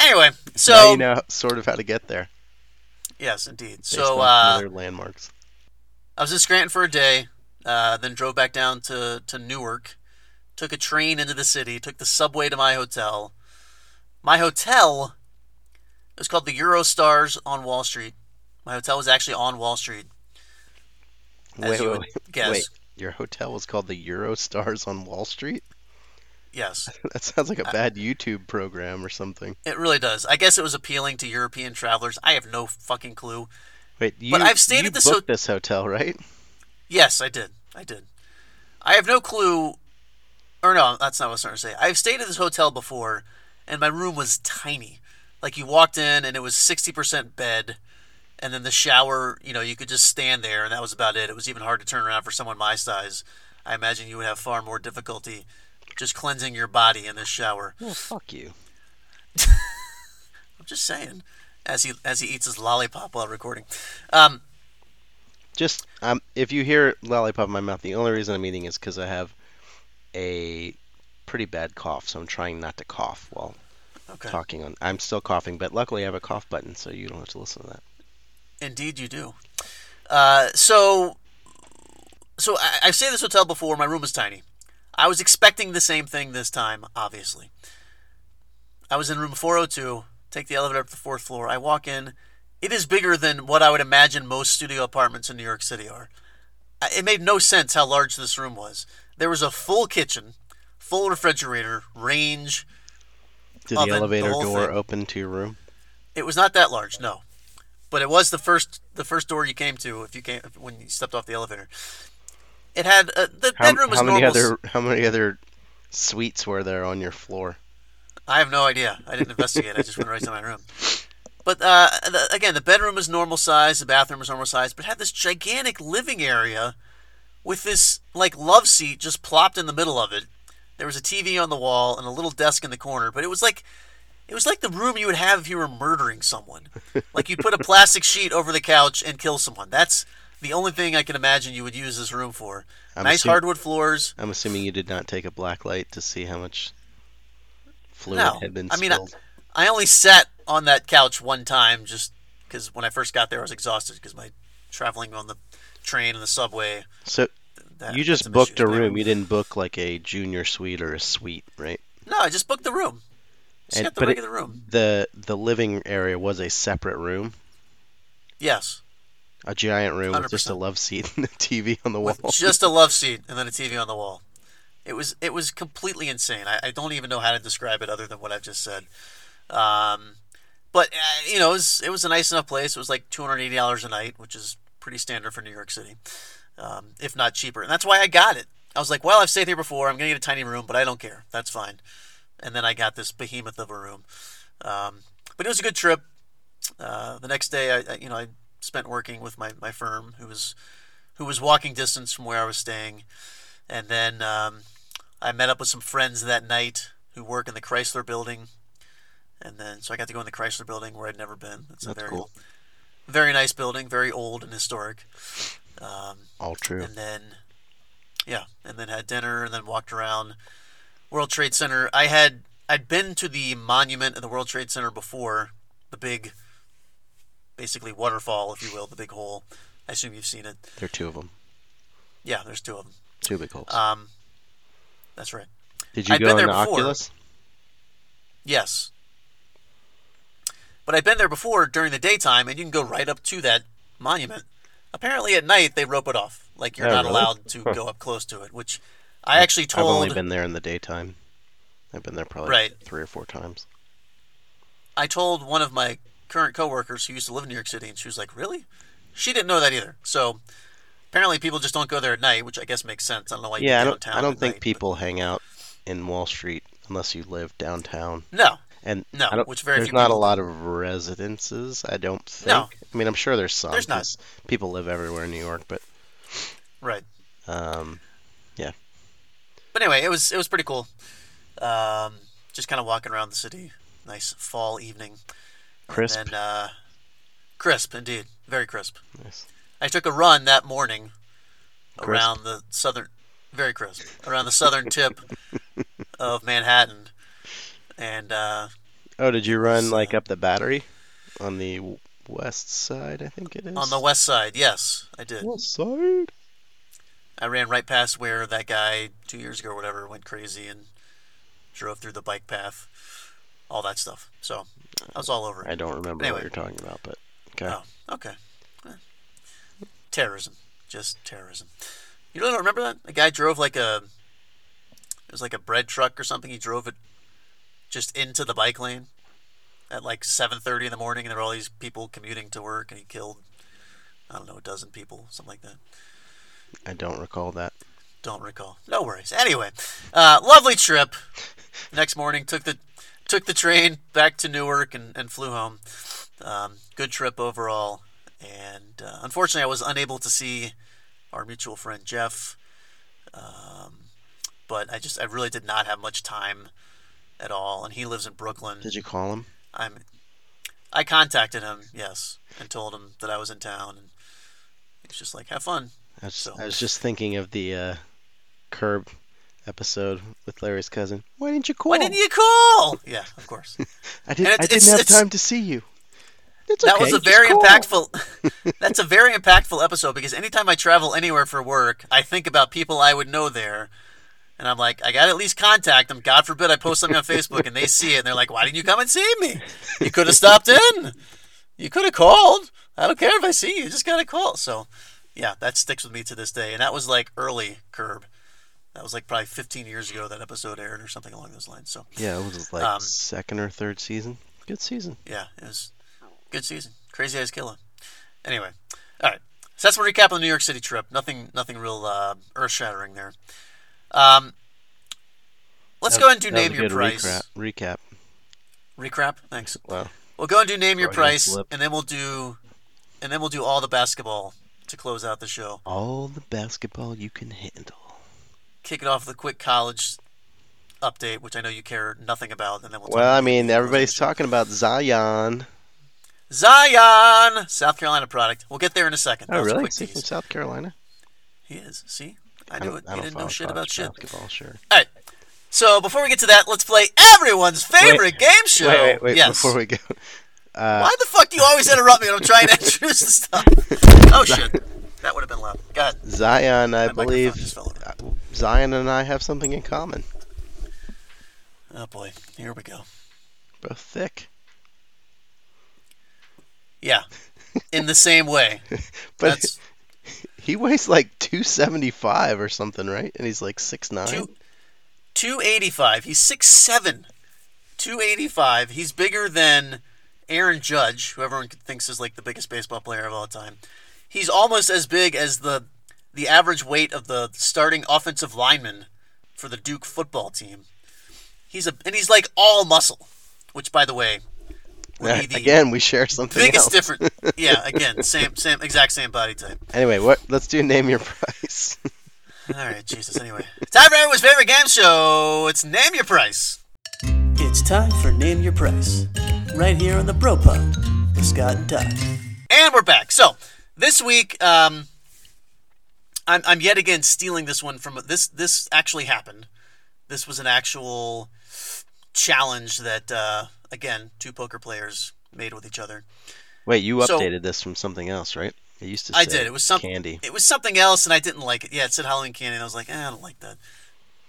Speaker 1: Anyway,
Speaker 2: now
Speaker 1: so
Speaker 2: you know sort of how to get there.
Speaker 1: yes, indeed. So uh,
Speaker 2: other landmarks.
Speaker 1: I was in Scranton for a day, uh, then drove back down to, to Newark, took a train into the city, took the subway to my hotel. My hotel it was called the Eurostars on Wall Street. My hotel was actually on Wall Street. as
Speaker 2: Wait,
Speaker 1: you
Speaker 2: wait,
Speaker 1: would
Speaker 2: wait,
Speaker 1: guess.
Speaker 2: wait. Your hotel was called the Eurostars on Wall Street?
Speaker 1: Yes,
Speaker 2: That sounds like a bad YouTube program or something.
Speaker 1: it really does. I guess it was appealing to European travelers. I have no fucking clue.
Speaker 2: Wait, you,
Speaker 1: I've stayed at this
Speaker 2: booked
Speaker 1: ho-
Speaker 2: this hotel, right?
Speaker 1: Yes, I did. I did. I have no clue. Or no, that's not what I was trying to say. I've stayed at this hotel before, and my room was tiny. Like you walked in, and it was sixty percent bed, and then the shower. You know, you could just stand there, and that was about it. It was even hard to turn around for someone my size. I imagine you would have far more difficulty just cleansing your body in this shower.
Speaker 2: Well, fuck you.
Speaker 1: I'm just saying, as he as he eats his lollipop while recording. Um,
Speaker 2: Just um, if you hear lollipop in my mouth, the only reason I'm eating is because I have a pretty bad cough, so I'm trying not to cough while
Speaker 1: okay.
Speaker 2: talking. On I'm still coughing, but luckily I have a cough button, so you don't have to listen to that.
Speaker 1: Indeed, you do. Uh, so, so I, I've stayed this hotel before. My room was tiny. I was expecting the same thing this time. Obviously, I was in room 402. Take the elevator up to the fourth floor. I walk in. It is bigger than what I would imagine most studio apartments in New York City are. It made no sense how large this room was. There was a full kitchen, full refrigerator, range.
Speaker 2: Did
Speaker 1: Oven,
Speaker 2: the
Speaker 1: the
Speaker 2: elevator
Speaker 1: whole
Speaker 2: door
Speaker 1: thing.
Speaker 2: open to your room?
Speaker 1: It was not that large, no, but it was the first the first door you came to if you came when you stepped off the elevator. It had uh, the
Speaker 2: How,
Speaker 1: bedroom was
Speaker 2: how many
Speaker 1: normal.
Speaker 2: other how many other suites were there on your floor?
Speaker 1: I have no idea. I didn't investigate. I just went right to my room. But uh, the, again, the bedroom was normal size. The bathroom was normal size, but it had this gigantic living area with this like love seat just plopped in the middle of it. There was a TV on the wall and a little desk in the corner, but it was like it was like the room you would have if you were murdering someone. like you'd put a plastic sheet over the couch and kill someone. That's the only thing I can imagine you would use this room for.
Speaker 2: I'm
Speaker 1: nice
Speaker 2: assum-
Speaker 1: hardwood floors.
Speaker 2: I'm assuming you did not take a black light to see how much fluid
Speaker 1: No.
Speaker 2: had been
Speaker 1: I mean, I-
Speaker 2: spilled.
Speaker 1: I only sat on that couch one time just because when I first got there, I was exhausted because my traveling on the train and the subway.
Speaker 2: so
Speaker 1: That,
Speaker 2: you just booked a
Speaker 1: there.
Speaker 2: room. You didn't book like a junior suite or a suite, right?
Speaker 1: No, I just booked the room. Just
Speaker 2: And-
Speaker 1: the
Speaker 2: but it-
Speaker 1: room.
Speaker 2: The the living area was a separate room,
Speaker 1: Yes,
Speaker 2: a giant room with just a
Speaker 1: 100%.
Speaker 2: love seat and a TV on the wall.
Speaker 1: with just a love seat and then a TV on the wall. It was it was completely insane. I, I don't even know how to describe it other than what I've just said. Um, but uh, you know, it was it was a nice enough place. It was like two hundred eighty dollars a night, which is pretty standard for New York City, um, if not cheaper. And that's why I got it. I was like, well, I've stayed here before. I'm gonna get a tiny room, but I don't care. That's fine. And then I got this behemoth of a room. Um, but it was a good trip. Uh, the next day, I, I you know I spent working with my, my firm, who was who was walking distance from where I was staying, and then um, I met up with some friends that night who work in the Chrysler Building, and then so I got to go in the Chrysler Building where I'd never been. It's a
Speaker 2: That's
Speaker 1: very
Speaker 2: cool.
Speaker 1: very nice building, very old and historic. Um,
Speaker 2: All true.
Speaker 1: and then yeah, and then had dinner and then walked around World Trade Center. I had I'd been to the monument in the World Trade Center before, the big basically waterfall, if you will, the big hole. I assume you've seen it.
Speaker 2: There are two of them.
Speaker 1: Yeah, there's two of them.
Speaker 2: Two big holes.
Speaker 1: Um, that's right.
Speaker 2: Did you
Speaker 1: I'd
Speaker 2: go
Speaker 1: there
Speaker 2: the
Speaker 1: before.
Speaker 2: Oculus?
Speaker 1: Yes. But I've been there before during the daytime, and you can go right up to that monument. Apparently, at night they rope it off, like you're
Speaker 2: Oh,
Speaker 1: not
Speaker 2: really?
Speaker 1: allowed to
Speaker 2: Huh.
Speaker 1: go up close to it. Which I actually told.
Speaker 2: I've only been there in the daytime. I've been there probably
Speaker 1: Right.
Speaker 2: three or four times.
Speaker 1: I told one of my current coworkers who used to live in New York City, and she was like, "Really?" She didn't know that either. So Apparently, people just don't go there at night, which I guess makes sense. I don't know why. You
Speaker 2: Yeah, I don't. I don't think
Speaker 1: night, but-
Speaker 2: people hang out in Wall Street unless you live downtown.
Speaker 1: No,
Speaker 2: And
Speaker 1: No,
Speaker 2: I don't,
Speaker 1: which very
Speaker 2: there's not a lot of residences. I don't think.
Speaker 1: No.
Speaker 2: I mean, I'm sure there's some.
Speaker 1: There's not.
Speaker 2: People live everywhere in New York, but
Speaker 1: right.
Speaker 2: um, yeah.
Speaker 1: But anyway, it was it was pretty cool. Um, just kind of walking around the city, nice fall evening.
Speaker 2: Crisp.
Speaker 1: And uh, crisp, indeed, very crisp.
Speaker 2: Nice.
Speaker 1: I took a run that morning
Speaker 2: Crisp.
Speaker 1: around the southern, very crisp, around the southern tip of Manhattan, and uh,
Speaker 2: Oh, did you run
Speaker 1: was,
Speaker 2: like up the Battery on the west side? I think it is.
Speaker 1: on the west side, yes, I did.
Speaker 2: west side.
Speaker 1: I ran right past where that guy two years ago or whatever went crazy and drove through the bike path, all that stuff. So I was all over it.
Speaker 2: I don't remember
Speaker 1: Anyway.
Speaker 2: what you're talking about, but okay.
Speaker 1: Oh, okay. Terrorism, just terrorism. You really don't remember that? A guy drove like a, it was like a bread truck or something. He drove it just into the bike lane at like 7:30 in the morning, and there were all these people commuting to work, and he killed, I don't know, a dozen people, something like that.
Speaker 2: I don't recall that.
Speaker 1: Don't recall. No worries. Anyway, uh, lovely trip. Next morning, took the took the train back to Newark and, and flew home. Um, good trip overall. And uh, unfortunately, I was unable to see our mutual friend Jeff. Um, but I just I really did not have much time at all. And he lives in Brooklyn.
Speaker 2: Did you call him?
Speaker 1: I'm. I contacted him, yes, and told him that I was in town, and he's just like, "Have fun."
Speaker 2: I was,
Speaker 1: So-
Speaker 2: I was just thinking of the uh, Curb episode with Larry's cousin. Why didn't you call?
Speaker 1: Why didn't you call? Yeah, of course.
Speaker 2: I didn't. I didn't
Speaker 1: it's-
Speaker 2: have
Speaker 1: it's-
Speaker 2: time to see you. It's
Speaker 1: that
Speaker 2: okay,
Speaker 1: was a
Speaker 2: just
Speaker 1: very
Speaker 2: call.
Speaker 1: impactful that's a very impactful episode because anytime i travel anywhere for work i think about people i would know there and i'm like i gotta at least contact them god forbid i post something on facebook and they see it and they're like why didn't you come and see me you could have stopped in you could have called i don't care if i see you you just gotta call so yeah that sticks with me to this day and that was like early curb that was like probably 15 years ago that episode aired or something along those lines so
Speaker 2: Yeah, it was like
Speaker 1: Um,
Speaker 2: second or third season. Good season.
Speaker 1: yeah, it was good season. Crazy Eyes Killer. Anyway, all right. So that's a recap of the New York City trip. Nothing, nothing real uh, earth shattering there. Um, let's
Speaker 2: That-
Speaker 1: go ahead and do name your price.
Speaker 2: Recap. recap.
Speaker 1: Recap. Thanks.
Speaker 2: Wow.
Speaker 1: We'll go and do name your price, and then we'll do, and then we'll do all the basketball to close out the show.
Speaker 2: All the basketball you can handle.
Speaker 1: Kick it off with a quick college update, which I know you care nothing about, and then we'll. talk
Speaker 2: Well, I mean, everybody's talking about Zion.
Speaker 1: Zion, South Carolina product. We'll get there in a second.
Speaker 2: Oh, really? Is he from. South Carolina?
Speaker 1: He is. See, I,
Speaker 2: don't-
Speaker 1: knew it.
Speaker 2: I
Speaker 1: He didn't know shit about shit.
Speaker 2: Basketball, sure.
Speaker 1: All right. So before we get to that, let's play everyone's favorite game show.
Speaker 2: Wait, wait, wait.
Speaker 1: Yes.
Speaker 2: Before we go, uh,
Speaker 1: Why the fuck do you always interrupt me when I'm trying to introduce the stuff? Oh shit, that would have been loud. Go ahead.
Speaker 2: Zion, I
Speaker 1: My
Speaker 2: believe
Speaker 1: just fell over.
Speaker 2: Zion and I have something in common.
Speaker 1: Oh boy, here we go.
Speaker 2: Both thick.
Speaker 1: Yeah, in the same way.
Speaker 2: But
Speaker 1: That's
Speaker 2: he weighs like 275 or something, right? And he's like 6'9.
Speaker 1: two, two eighty five. He's six seven. Two eighty five. He's bigger than Aaron Judge, who everyone thinks is like the biggest baseball player of all time. He's almost as big as the the average weight of the starting offensive lineman for the Duke football team. He's a and he's like all muscle, which by the way would be the
Speaker 2: Again, we share something
Speaker 1: biggest
Speaker 2: else.
Speaker 1: difference. Yeah, again, same same exact same body type.
Speaker 2: Anyway, what? Let's do name your price.
Speaker 1: All right, Jesus. Anyway, time for everyone's favorite game show. It's Name Your Price. It's time for Name Your Price, right here on the Bro Pod with Scott and Todd. And we're back. So this week, um, I'm, I'm yet again stealing this one from this. This actually happened. This was an actual challenge that, uh, again, two poker players made with each other.
Speaker 2: Wait, you
Speaker 1: So-
Speaker 2: updated this from something else, right? It used to.
Speaker 1: I did. It was something.
Speaker 2: candy.
Speaker 1: It was something else, and I didn't like it. Yeah, it said Halloween candy, and I was like, eh, I don't like that.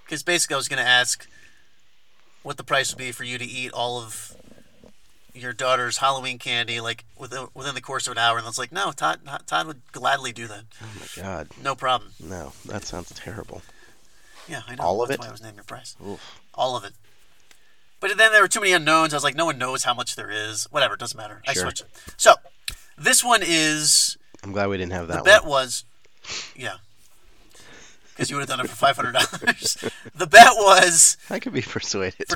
Speaker 1: Because basically, I was going to ask what the price would be for you to eat all of your daughter's Halloween candy, like within within the course of an hour. And I was like, no, Todd, Todd would gladly do that.
Speaker 2: Oh my god,
Speaker 1: No problem.
Speaker 2: no, that sounds terrible.
Speaker 1: Yeah, I know.
Speaker 2: All of
Speaker 1: That's
Speaker 2: it?
Speaker 1: why I was naming your price.
Speaker 2: Oof.
Speaker 1: All of it. But then there were too many unknowns. I was like, no one knows how much there is. Whatever, it doesn't matter. I
Speaker 2: Sure.
Speaker 1: switched it. So this one is
Speaker 2: I'm glad we didn't have that.
Speaker 1: the
Speaker 2: that
Speaker 1: bet
Speaker 2: one.
Speaker 1: was Yeah. Because you would have done it for five hundred dollars. the bet was,
Speaker 2: I could be persuaded.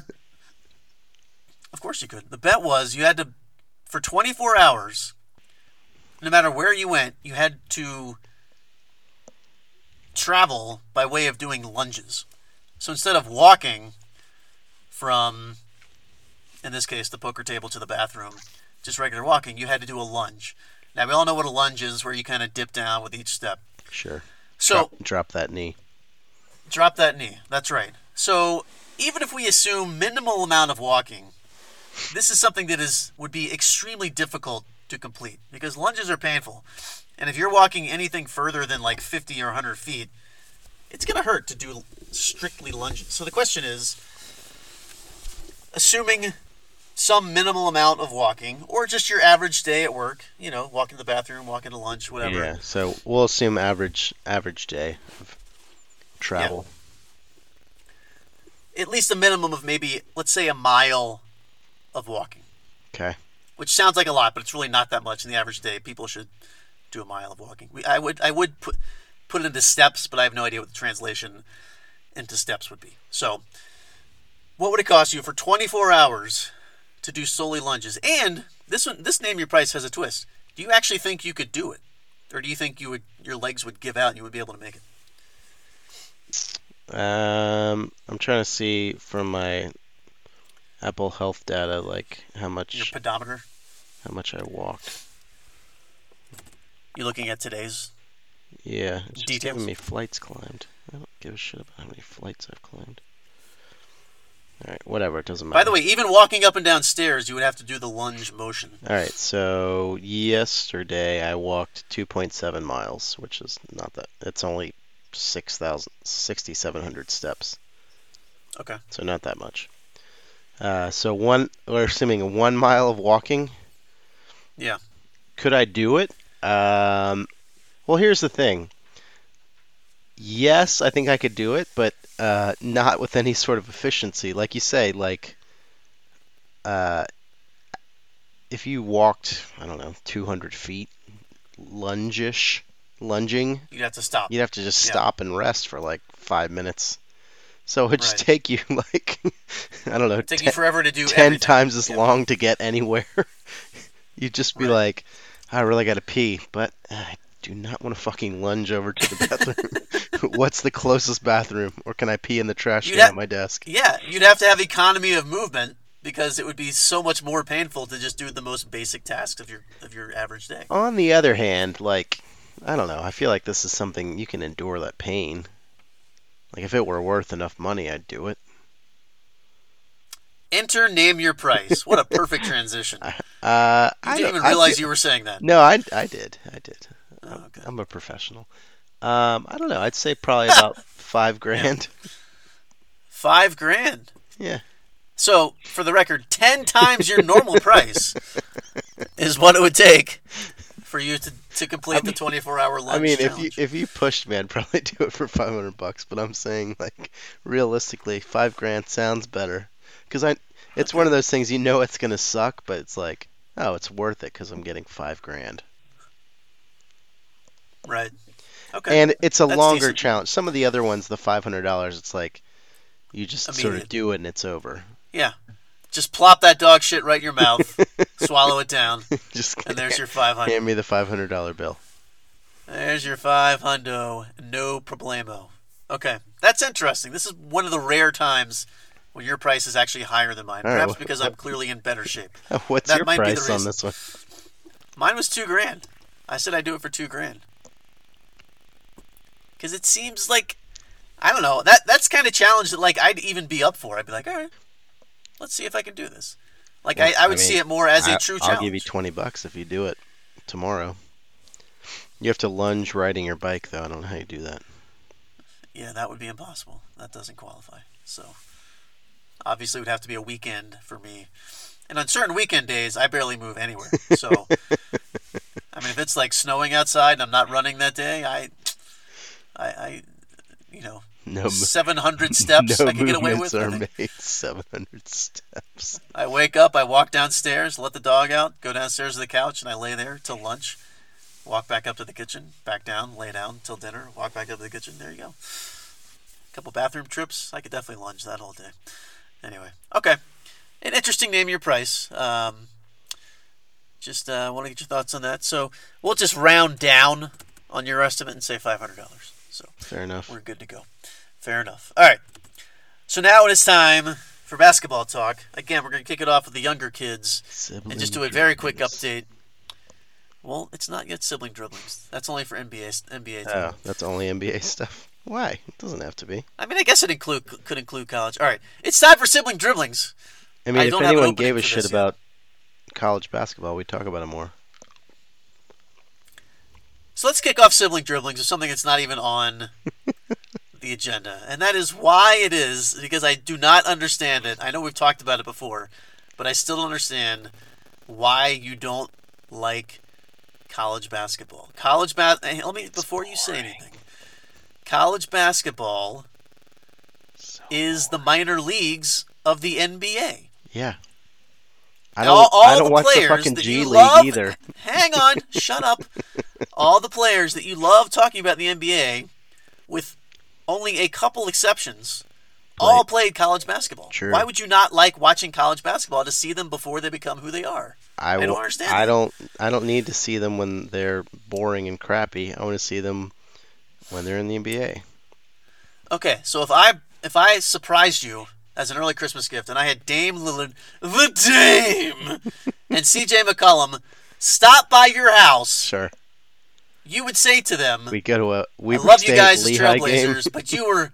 Speaker 1: Of course you could. The bet was you had to, for twenty four hours, no matter where you went, you had to travel by way of doing lunges. So instead of walking from, in this case, the poker table to the bathroom, just regular walking, you had to do a lunge. Now we all know what a lunge is, where you kind of dip down with each step.
Speaker 2: Sure.
Speaker 1: So
Speaker 2: drop, drop that knee.
Speaker 1: Drop that knee. That's right. So even if we assume minimal amount of walking, this is something that is would be extremely difficult to complete because lunges are painful, and if you're walking anything further than like 50 or 100 feet, it's gonna hurt to do strictly lunges. So the question is, assuming some minimal amount of walking or just your average day at work, you know, walking to the bathroom, walking to lunch, whatever.
Speaker 2: Yeah. So we'll assume average average day of travel.
Speaker 1: At least a minimum of maybe, let's say, a mile of walking.
Speaker 2: Okay.
Speaker 1: which sounds like a lot, but it's really not that much in the average day. People should do a mile of walking. We, I would I would put put it into steps, but I have no idea what the translation into steps would be. So, what would it cost you for 24 hours to do solely lunges? And this one, this name your price has a twist. Do you actually think you could do it, or do you think you would your legs would give out and you would be able to make it?
Speaker 2: Um, I'm trying to see from my Apple Health data, like how much Your
Speaker 1: pedometer.
Speaker 2: how much I walked.
Speaker 1: You're looking at today's.
Speaker 2: Yeah, it's just
Speaker 1: Details.
Speaker 2: giving me flights climbed. I don't give a shit about how many flights I've climbed. All right, whatever. It doesn't matter.
Speaker 1: By the way, even walking up and down stairs, you would have to do the lunge motion.
Speaker 2: All right, so yesterday I walked 2.7 miles, which is not that. It's only 6,000, 6,700 steps,
Speaker 1: Okay.
Speaker 2: so not that much. Uh, so one, we're assuming one mile of walking.
Speaker 1: Yeah.
Speaker 2: Could I do it? Um, well, here's the thing. Yes, I think I could do it, but uh, not with any sort of efficiency. Like you say, like uh, if you walked, I don't know, 200 feet, lunge-ish, lunging,
Speaker 1: You'd have to stop.
Speaker 2: you'd have to just
Speaker 1: Yeah.
Speaker 2: stop and rest for like five minutes. So it would just
Speaker 1: Right.
Speaker 2: take you like, I don't know,
Speaker 1: It'd take
Speaker 2: ten-
Speaker 1: you forever to do
Speaker 2: ten
Speaker 1: everything.
Speaker 2: times as
Speaker 1: Yeah.
Speaker 2: long to get anywhere. You'd just be
Speaker 1: Right.
Speaker 2: like, I really got to pee, but uh, I do not want to fucking lunge over to the bathroom. What's the closest bathroom? Or can I pee in the trash can at my desk?
Speaker 1: Yeah, you'd have to have economy of movement because it would be so much more painful to just do the most basic tasks of your of your average day.
Speaker 2: On the other hand, like, I don't know, I feel like this is something you can endure that pain. Like, if it were worth enough money, I'd do it.
Speaker 1: Enter name your price. What a perfect transition.
Speaker 2: Uh, I
Speaker 1: didn't even
Speaker 2: I
Speaker 1: realize
Speaker 2: feel-
Speaker 1: you were saying that.
Speaker 2: No, I, I did. I did.
Speaker 1: Oh, okay.
Speaker 2: I'm a professional. Um, I don't know. I'd say probably about five grand.
Speaker 1: Five grand.
Speaker 2: Yeah.
Speaker 1: So, for the record, ten times your normal price is what it would take for you to, to complete the 24 hour lunch
Speaker 2: I mean, if you if you pushed me, I'd probably do it for 500 bucks. But I'm saying, like, realistically, five grand sounds better. Because I, it's one of those things you know it's gonna suck, but it's like, oh, it's worth it because I'm getting five grand.
Speaker 1: right. Okay.
Speaker 2: And it's a
Speaker 1: That's
Speaker 2: longer
Speaker 1: decent.
Speaker 2: challenge. Some of the other ones, the five hundred dollars, it's like, you just sort of do it and it's over.
Speaker 1: yeah. Just plop that dog shit right in your mouth, swallow it down,
Speaker 2: just
Speaker 1: and there's your 500.
Speaker 2: hand me the five hundred dollar bill.
Speaker 1: There's your five hundo, no problemo. Okay, that's interesting. This is one of the rare times when your price is actually higher than mine.
Speaker 2: All right,
Speaker 1: Perhaps
Speaker 2: well-
Speaker 1: because I'm clearly in better shape.
Speaker 2: What's
Speaker 1: That
Speaker 2: your
Speaker 1: might be the
Speaker 2: price on this one?
Speaker 1: Mine was two grand. I said I'd do it for two grand. Because it seems like, I don't know, that that's kind of challenge that like I'd even be up for. I'd be like, all right, let's see if I can do this. Like
Speaker 2: Well,
Speaker 1: I, I
Speaker 2: I
Speaker 1: would see it more as a
Speaker 2: I-
Speaker 1: true challenge.
Speaker 2: I'll give you twenty bucks if you do it tomorrow. You have to lunge riding your bike, though. I don't know how you do that.
Speaker 1: Yeah, that would be impossible. That doesn't qualify. So obviously it would have to be a weekend for me. And on certain weekend days, I barely move anywhere. So I mean, if it's like snowing outside and I'm not running that day, I, I, I you know,
Speaker 2: No,
Speaker 1: seven hundred steps
Speaker 2: no
Speaker 1: I can get away with.
Speaker 2: Are made. Seven hundred steps.
Speaker 1: I wake up, I walk downstairs, let the dog out, go downstairs to the couch, and I lay there till lunch. walk back up to the kitchen, back down, lay down till dinner, walk back up to the kitchen. There you go. A couple bathroom trips. I could definitely lunge that all day. Anyway, okay. An interesting name your price. Um, just uh, want to get your thoughts on that. So we'll just round down on your estimate and say five hundred dollars. So
Speaker 2: Fair enough.
Speaker 1: we're good to go. Fair enough. All right. So now it is time for basketball talk. Again, we're going to kick it off with the younger kids and just do a very quick
Speaker 2: Sibling
Speaker 1: update. Well, it's not yet sibling dribblings. That's only for NBA NBA. Oh, team.
Speaker 2: Oh, that's only NBA stuff. Why? It doesn't have to be.
Speaker 1: I mean, I guess it include could include college. All right, it's time for sibling dribblings.
Speaker 2: I mean,
Speaker 1: I
Speaker 2: if
Speaker 1: don't an
Speaker 2: anyone gave a shit
Speaker 1: this yet.
Speaker 2: about college basketball, we'd talk about it more.
Speaker 1: So let's kick off sibling dribblings with something that's not even on the agenda, and that is why it is because I do not understand it. I know we've talked about it before, but I still don't understand why you don't like college basketball. College bas. hey, Let me before you say anything. College basketball
Speaker 2: So
Speaker 1: is the minor leagues of the NBA.
Speaker 2: Yeah. I don't,
Speaker 1: all
Speaker 2: I don't
Speaker 1: the
Speaker 2: watch the fucking G
Speaker 1: you
Speaker 2: League
Speaker 1: love,
Speaker 2: either.
Speaker 1: Hang on, shut up. All the players that you love talking about in the NBA, with only a couple exceptions, all played college basketball.
Speaker 2: Sure.
Speaker 1: Why would you not like watching college basketball to see them before they become who they are?
Speaker 2: I,
Speaker 1: I don't understand
Speaker 2: I
Speaker 1: that.
Speaker 2: don't. I don't need to see them when they're boring and crappy. I want to see them when they're in the NBA.
Speaker 1: Okay, so if I if I surprised you as an early Christmas gift and I had Dame Lillard, the Dame, and C.J. McCollum stop by your house,
Speaker 2: Sure.
Speaker 1: You would say to them,
Speaker 2: We go to a
Speaker 1: I
Speaker 2: Weber
Speaker 1: love
Speaker 2: State
Speaker 1: you guys as
Speaker 2: Lehigh.
Speaker 1: Trailblazers, but you were,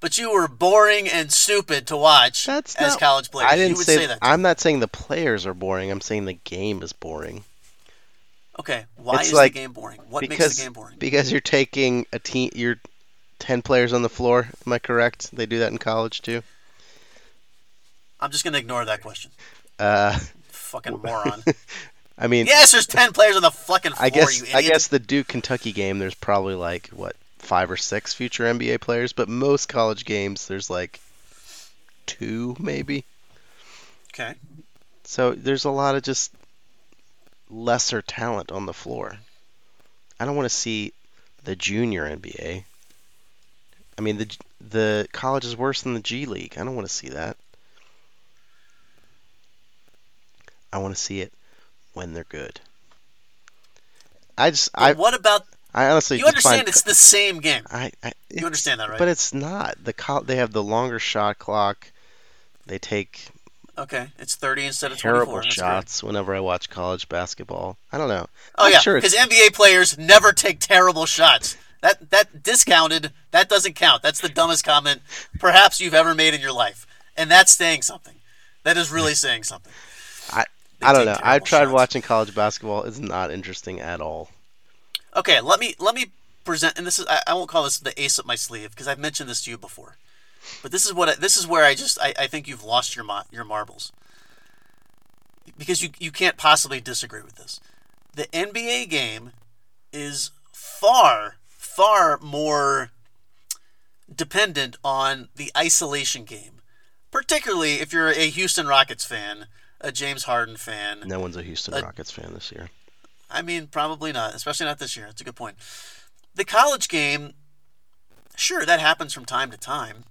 Speaker 1: but you were boring and stupid to watch
Speaker 2: That's
Speaker 1: as
Speaker 2: not-
Speaker 1: college players.
Speaker 2: I didn't
Speaker 1: you would
Speaker 2: say.
Speaker 1: say that.
Speaker 2: I'm not saying the players are boring. I'm saying the game is boring.
Speaker 1: okay, why
Speaker 2: it's
Speaker 1: is
Speaker 2: like-
Speaker 1: the game boring? What
Speaker 2: because
Speaker 1: makes the game boring?
Speaker 2: because you're taking a team. You're ten players on the floor. Am I correct? They do that in college too.
Speaker 1: I'm just gonna ignore that question.
Speaker 2: Uh,
Speaker 1: Fucking moron.
Speaker 2: I mean,
Speaker 1: yes, there's ten players on the fucking floor.
Speaker 2: I guess I guess the Duke Kentucky game. There's probably like what five or six future NBA players, but most college games there's like two maybe.
Speaker 1: Okay.
Speaker 2: So there's a lot of just lesser talent on the floor. I don't want to see the junior NBA. I mean the the college is worse than the G League. I don't want to see that. I want to see it when they're good. I just
Speaker 1: But
Speaker 2: I
Speaker 1: what about
Speaker 2: I honestly
Speaker 1: you? Understand
Speaker 2: find,
Speaker 1: it's the same game.
Speaker 2: I, I
Speaker 1: You understand that, right?
Speaker 2: But it's not. The col- they have the longer shot clock. They take
Speaker 1: Okay, it's 30 instead of 24.
Speaker 2: terrible
Speaker 1: That's great.
Speaker 2: shots whenever I watch college basketball. I don't know.
Speaker 1: Oh
Speaker 2: I'm
Speaker 1: yeah,
Speaker 2: sure
Speaker 1: because
Speaker 2: it's-
Speaker 1: NBA players never take terrible shots. That that discounted. That doesn't count. That's the dumbest comment perhaps you've ever made in your life, and that's saying something. That is really saying something.
Speaker 2: I I don't know. I've tried
Speaker 1: shots.
Speaker 2: watching college basketball. It's not interesting at all.
Speaker 1: Okay, let me let me present, and this is I, I won't call this the ace up my sleeve because I've mentioned this to you before, but this is what I, this is where I just I, I think you've lost your mo- your marbles because you you can't possibly disagree with this. The NBA game is far far more dependent on the isolation game, particularly if you're a Houston Rockets fan, a James Harden fan,
Speaker 2: No one's a Houston
Speaker 1: Uh,
Speaker 2: Rockets fan this year.
Speaker 1: I mean, probably not, especially not this year. That's a good point. The college game, sure, that happens from time to time,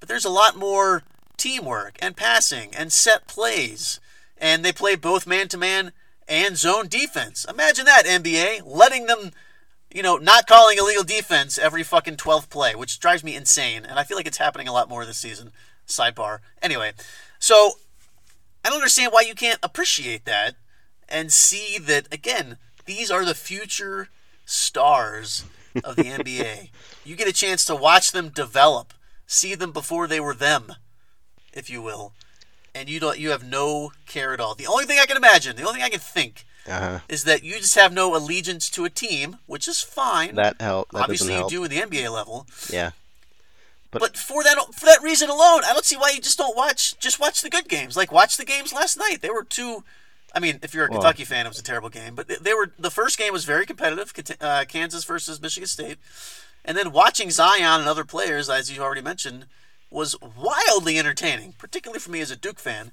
Speaker 1: but there's a lot more teamwork and passing and set plays, and they play both man to man and zone defense. Imagine that, NBA, letting them, you know, not calling illegal defense every fucking 12th play, which drives me insane, and I feel like it's happening a lot more this season. Sidebar. Anyway, so I don't understand why you can't appreciate that and see that again these are the future stars of the NBA. You get a chance to watch them develop, see them before they were them, if you will. And you don't you have no care at all. The only thing I can imagine, the only thing I can think
Speaker 2: Uh huh.
Speaker 1: is that you just have no allegiance to a team, which is fine.
Speaker 2: That help. That
Speaker 1: Obviously you
Speaker 2: help.
Speaker 1: do in the NBA level.
Speaker 2: Yeah. But-
Speaker 1: But for that for that reason alone, I don't see why you just don't watch just watch the good games. Like watch the games last night. They were two. I mean, if you're a
Speaker 2: Well-
Speaker 1: Kentucky fan, it was a terrible game. But they- they were the first game was very competitive. Uh, Kansas versus Michigan State, and then watching Zion and other players, as you already mentioned, was wildly entertaining. Particularly for me as a Duke fan.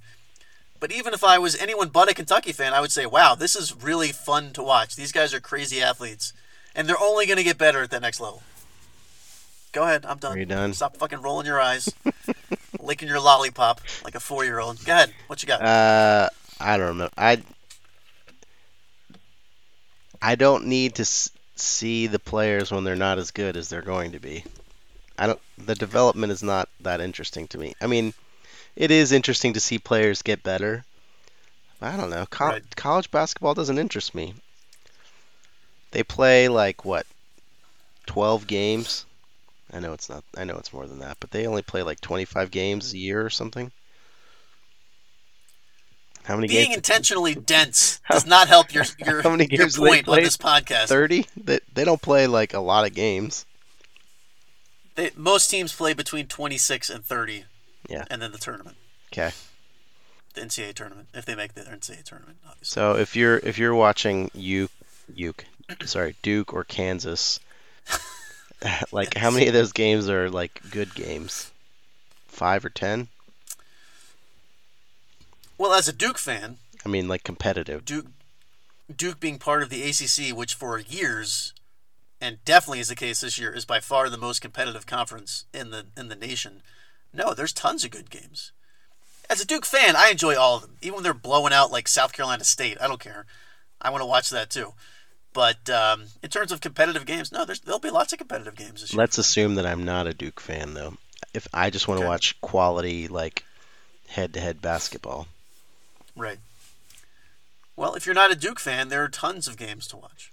Speaker 1: But even if I was anyone but a Kentucky fan, I would say, wow, this is really fun to watch. These guys are crazy athletes, and they're only going to get better at that next level. Go ahead, I'm done.
Speaker 2: Are you done?
Speaker 1: Stop fucking rolling your eyes, licking your lollipop like a four year old. Go ahead, what you got?
Speaker 2: Uh, I don't know. I I don't need to s- see the players when they're not as good as they're going to be. I don't. The development is not that interesting to me. I mean, it is interesting to see players get better. I don't know. Col-
Speaker 1: Right.
Speaker 2: College basketball doesn't interest me. They play like what, twelve games. I know it's not. I know it's more than that, but they only play like twenty-five games a year or something. How many
Speaker 1: Being
Speaker 2: games?
Speaker 1: intentionally dense does not help your your,
Speaker 2: How many games they
Speaker 1: point on this podcast.
Speaker 2: Thirty? They they don't play like a lot of games.
Speaker 1: They, most teams play between 26 and 30.
Speaker 2: Yeah.
Speaker 1: And then the tournament,
Speaker 2: Okay.
Speaker 1: the NCAA tournament, if they make the NCAA tournament, obviously.
Speaker 2: So if you're if you're watching Uke, Uke, sorry, Duke or Kansas, like how many of those games are like good games? Five or ten?
Speaker 1: Well, as a Duke fan,
Speaker 2: I mean, like competitive.
Speaker 1: Duke Duke being part of the ACC, which for years and definitely is the case this year, is by far the most competitive conference in the in the nation. No, there's tons of good games. As a Duke fan, I enjoy all of them, even when they're blowing out like South Carolina State. I don't care. I want to watch that too. But um, in terms of competitive games, no, there's there'll be lots of competitive games this year.
Speaker 2: Let's assume that I'm not a Duke fan though. If I just want to
Speaker 1: Okay.
Speaker 2: watch quality like head-to-head basketball.
Speaker 1: Right. Well, if you're not a Duke fan, there are tons of games to watch.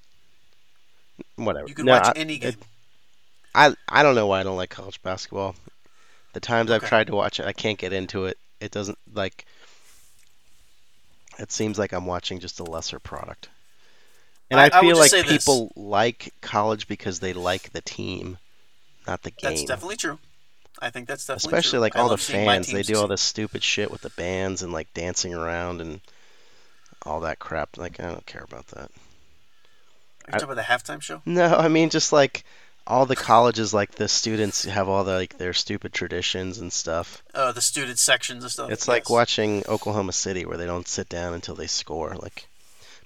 Speaker 2: Whatever.
Speaker 1: You can
Speaker 2: No,
Speaker 1: watch
Speaker 2: I-
Speaker 1: any
Speaker 2: it-
Speaker 1: game.
Speaker 2: I I don't know why I don't like college basketball. The times I've tried to watch it, I can't get into it. It doesn't like. It seems like I'm watching just a lesser product. And
Speaker 1: I-
Speaker 2: I,
Speaker 1: I
Speaker 2: feel
Speaker 1: just
Speaker 2: like
Speaker 1: say this.
Speaker 2: people like college because they like the team, not the game.
Speaker 1: That's definitely true. I think that's definitely true.
Speaker 2: Especially
Speaker 1: true.
Speaker 2: like
Speaker 1: I
Speaker 2: all the
Speaker 1: love seeing my
Speaker 2: fans, they do all this stupid shit with the bands and like dancing around and all that crap. Like I don't care about that.
Speaker 1: Are you talking about the halftime show?
Speaker 2: No, I mean just like all the colleges, like the students have all the like their stupid traditions and stuff.
Speaker 1: Uh, the student sections and stuff.
Speaker 2: It's like watching Oklahoma City where they don't sit down until they score. Like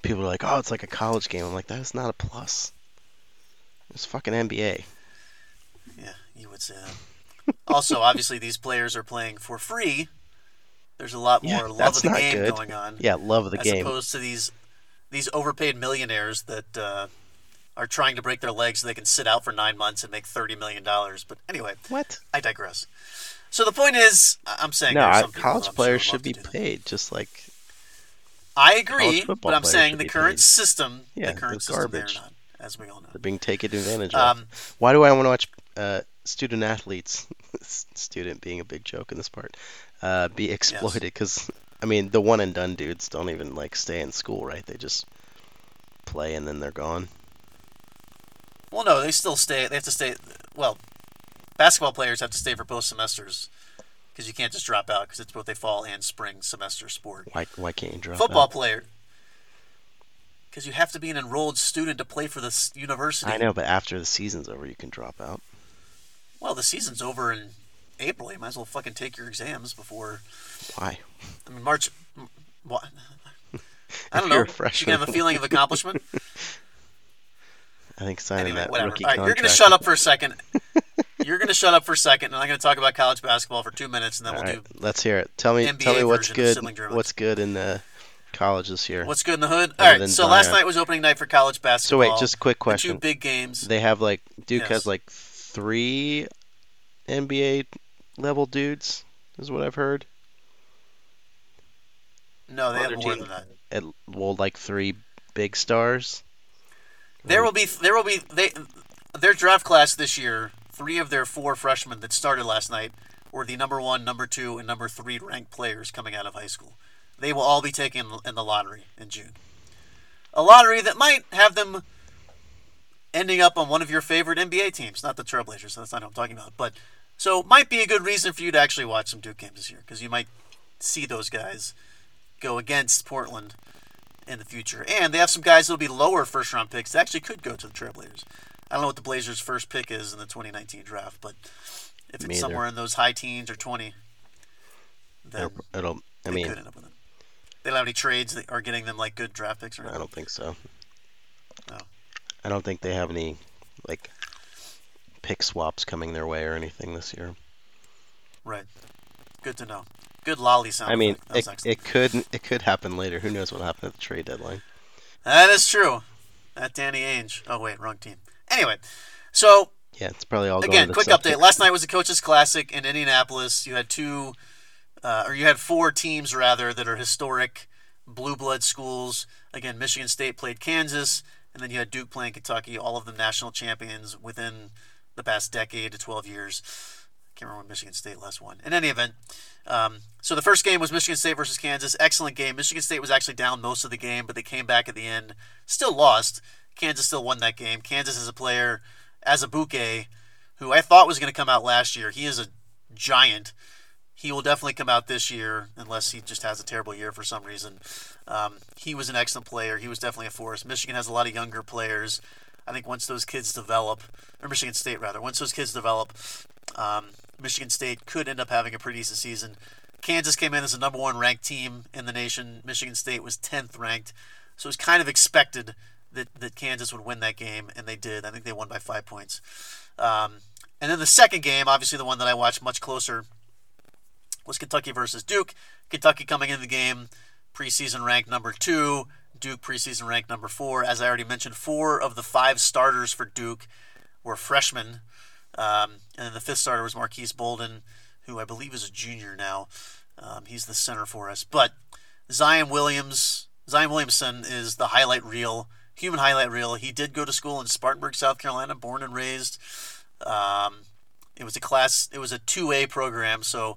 Speaker 2: people are like, "Oh, it's like a college game." I'm like, "That is not a plus." It's fucking NBA.
Speaker 1: Yeah, you would say that. also, obviously, these players are playing for free. There's a lot
Speaker 2: Yeah,
Speaker 1: more love of the game
Speaker 2: good.
Speaker 1: going on,
Speaker 2: Yeah, love of the
Speaker 1: as
Speaker 2: game.
Speaker 1: opposed to these these overpaid millionaires that uh, are trying to break their legs so they can sit out for nine months and make thirty million dollars. But anyway,
Speaker 2: What?
Speaker 1: I digress. So the point is, I'm saying
Speaker 2: No, I, college players should be
Speaker 1: love to do that.
Speaker 2: paid just like
Speaker 1: I agree, but I'm saying the current
Speaker 2: paid.
Speaker 1: system,
Speaker 2: Yeah,
Speaker 1: the current system,
Speaker 2: garbage.
Speaker 1: they're not, as we all know.
Speaker 2: they're being taken advantage of.
Speaker 1: Um,
Speaker 2: Why do I want to watch uh, student athletes, student being a big joke in this part, uh, be exploited? Because I mean, the one and done dudes don't even like stay in school, right? They just play and then they're gone.
Speaker 1: Well, no, they still stay. They have to stay. Well, basketball players have to stay for both semesters because you can't just drop out because it's both a fall and spring semester sport.
Speaker 2: Why? Why can't you drop out?
Speaker 1: Football
Speaker 2: out?
Speaker 1: player, because you have to be an enrolled student to play for this university.
Speaker 2: I know, but after the season's over, you can drop out.
Speaker 1: Well, the season's over in April. You might as well fucking take your exams before.
Speaker 2: Why?
Speaker 1: I mean, March. What? I don't know.
Speaker 2: you're a
Speaker 1: You can have a feeling of accomplishment.
Speaker 2: I think signing
Speaker 1: anyway,
Speaker 2: that
Speaker 1: whatever.
Speaker 2: rookie
Speaker 1: All right, you're going to shut up for a second. you're going to shut up for a second, and I'm going to talk about college basketball for two minutes, and then
Speaker 2: All
Speaker 1: we'll
Speaker 2: right,
Speaker 1: do
Speaker 2: let's hear it. Tell me,
Speaker 1: NBA
Speaker 2: tell me what's good. What's good in uh, college this year?
Speaker 1: What's good in the hood? All right.
Speaker 2: than
Speaker 1: So last night was opening night for college basketball.
Speaker 2: so
Speaker 1: basketball.
Speaker 2: wait, just a quick
Speaker 1: the two big games.
Speaker 2: They have like Duke
Speaker 1: Yes.
Speaker 2: has like three NBA level dudes, is what I've heard.
Speaker 1: No, they have
Speaker 2: other
Speaker 1: more
Speaker 2: team.
Speaker 1: than that.
Speaker 2: At, well, like three big stars.
Speaker 1: There will be. There will be. They their draft class this year. Three of their four freshmen that started last night were the number one, number two, and number three ranked players coming out of high school. They will all be taken in the lottery in June. A lottery that might have them ending up on one of your favorite NBA teams, not the Trailblazers. That's not what I'm talking about. But so might be a good reason for you to actually watch some Duke games this year because you might see those guys go against Portland in the future. And they have some guys that'll be lower first round picks that actually could go to the Trailblazers. I don't know what the Blazers' first pick is in the 2019 draft, but if it's
Speaker 2: Me either.
Speaker 1: somewhere in those high teens or 20, then
Speaker 2: It'll, it'll- I
Speaker 1: they
Speaker 2: mean,
Speaker 1: could end up with it. They don't have any trades that are getting them like good draft picks or
Speaker 2: I don't think so.
Speaker 1: No.
Speaker 2: I don't think they have any like pick swaps coming their way or anything this year.
Speaker 1: Right. Good to know. Good lolly sound.
Speaker 2: I mean,
Speaker 1: effect. That was
Speaker 2: it, it could it could happen later. Who knows what happened at the trade deadline?
Speaker 1: that is true. That Danny Ainge. Oh wait, wrong team. Anyway, so
Speaker 2: Yeah, it's probably all
Speaker 1: again, quick
Speaker 2: Celtics.
Speaker 1: update. Last night was the coaches' classic in Indianapolis. You had two, uh, or you had four teams rather that are historic blue blood schools. Again, Michigan State played Kansas, and then you had Duke playing Kentucky. All of them national champions within the past decade to 12 years. I can't remember when Michigan State last won. In any event, um, so the first game was Michigan State versus Kansas. Excellent game. Michigan State was actually down most of the game, but they came back at the end. Still lost. Kansas still won that game. Kansas is a player Azubuike who I thought was going to come out last year. He is a giant. He will definitely come out this year unless he just has a terrible year for some reason. Um, he was an excellent player. He was definitely a force. Michigan has a lot of younger players. I think once those kids develop, or Michigan State rather, once those kids develop, um, Michigan State could end up having a pretty decent season. Kansas came in as a number one ranked team in the nation. Michigan State was 10th ranked. So it was kind of expected that, that Kansas would win that game, and they did. I think they won by five points. Um, and then the second game, obviously the one that I watched much closer, was Kentucky versus Duke. Kentucky coming into the game, preseason ranked number two. Duke preseason ranked number four. As I already mentioned, four of the five starters for Duke were freshmen. Um, and then the fifth starter was Marquis Bolden, who I believe is a junior now. Um, he's the center for us. But Zion Williams, Zion Williamson is the highlight reel, human highlight reel. He did go to school in Spartanburg, South Carolina, born and raised. Um, it was a class, it was a 2A program, so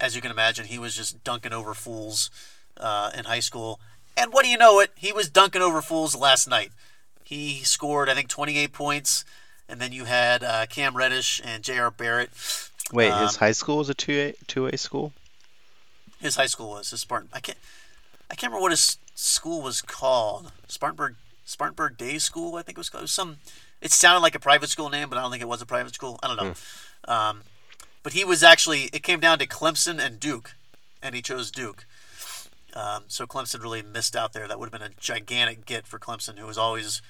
Speaker 1: as you can imagine, he was just dunking over fools uh, in high school. And what do you know it? He was dunking over fools last night. He scored, I think, 28 points. And then you had uh, Cam Reddish and J.R. Barrett.
Speaker 2: Wait,
Speaker 1: Um,
Speaker 2: his high school was a two A two A school.
Speaker 1: His high school was his Spartan. I can't. I can't remember what his school was called. Spartanburg Spartanburg Day School, I think it was called. It was some. It sounded like a private school name, but I don't think it was a private school. I don't know. Um, but he was actually. It came down to Clemson and Duke, and he chose Duke. Um, so Clemson really missed out there. That would have been a gigantic get for Clemson, who was always,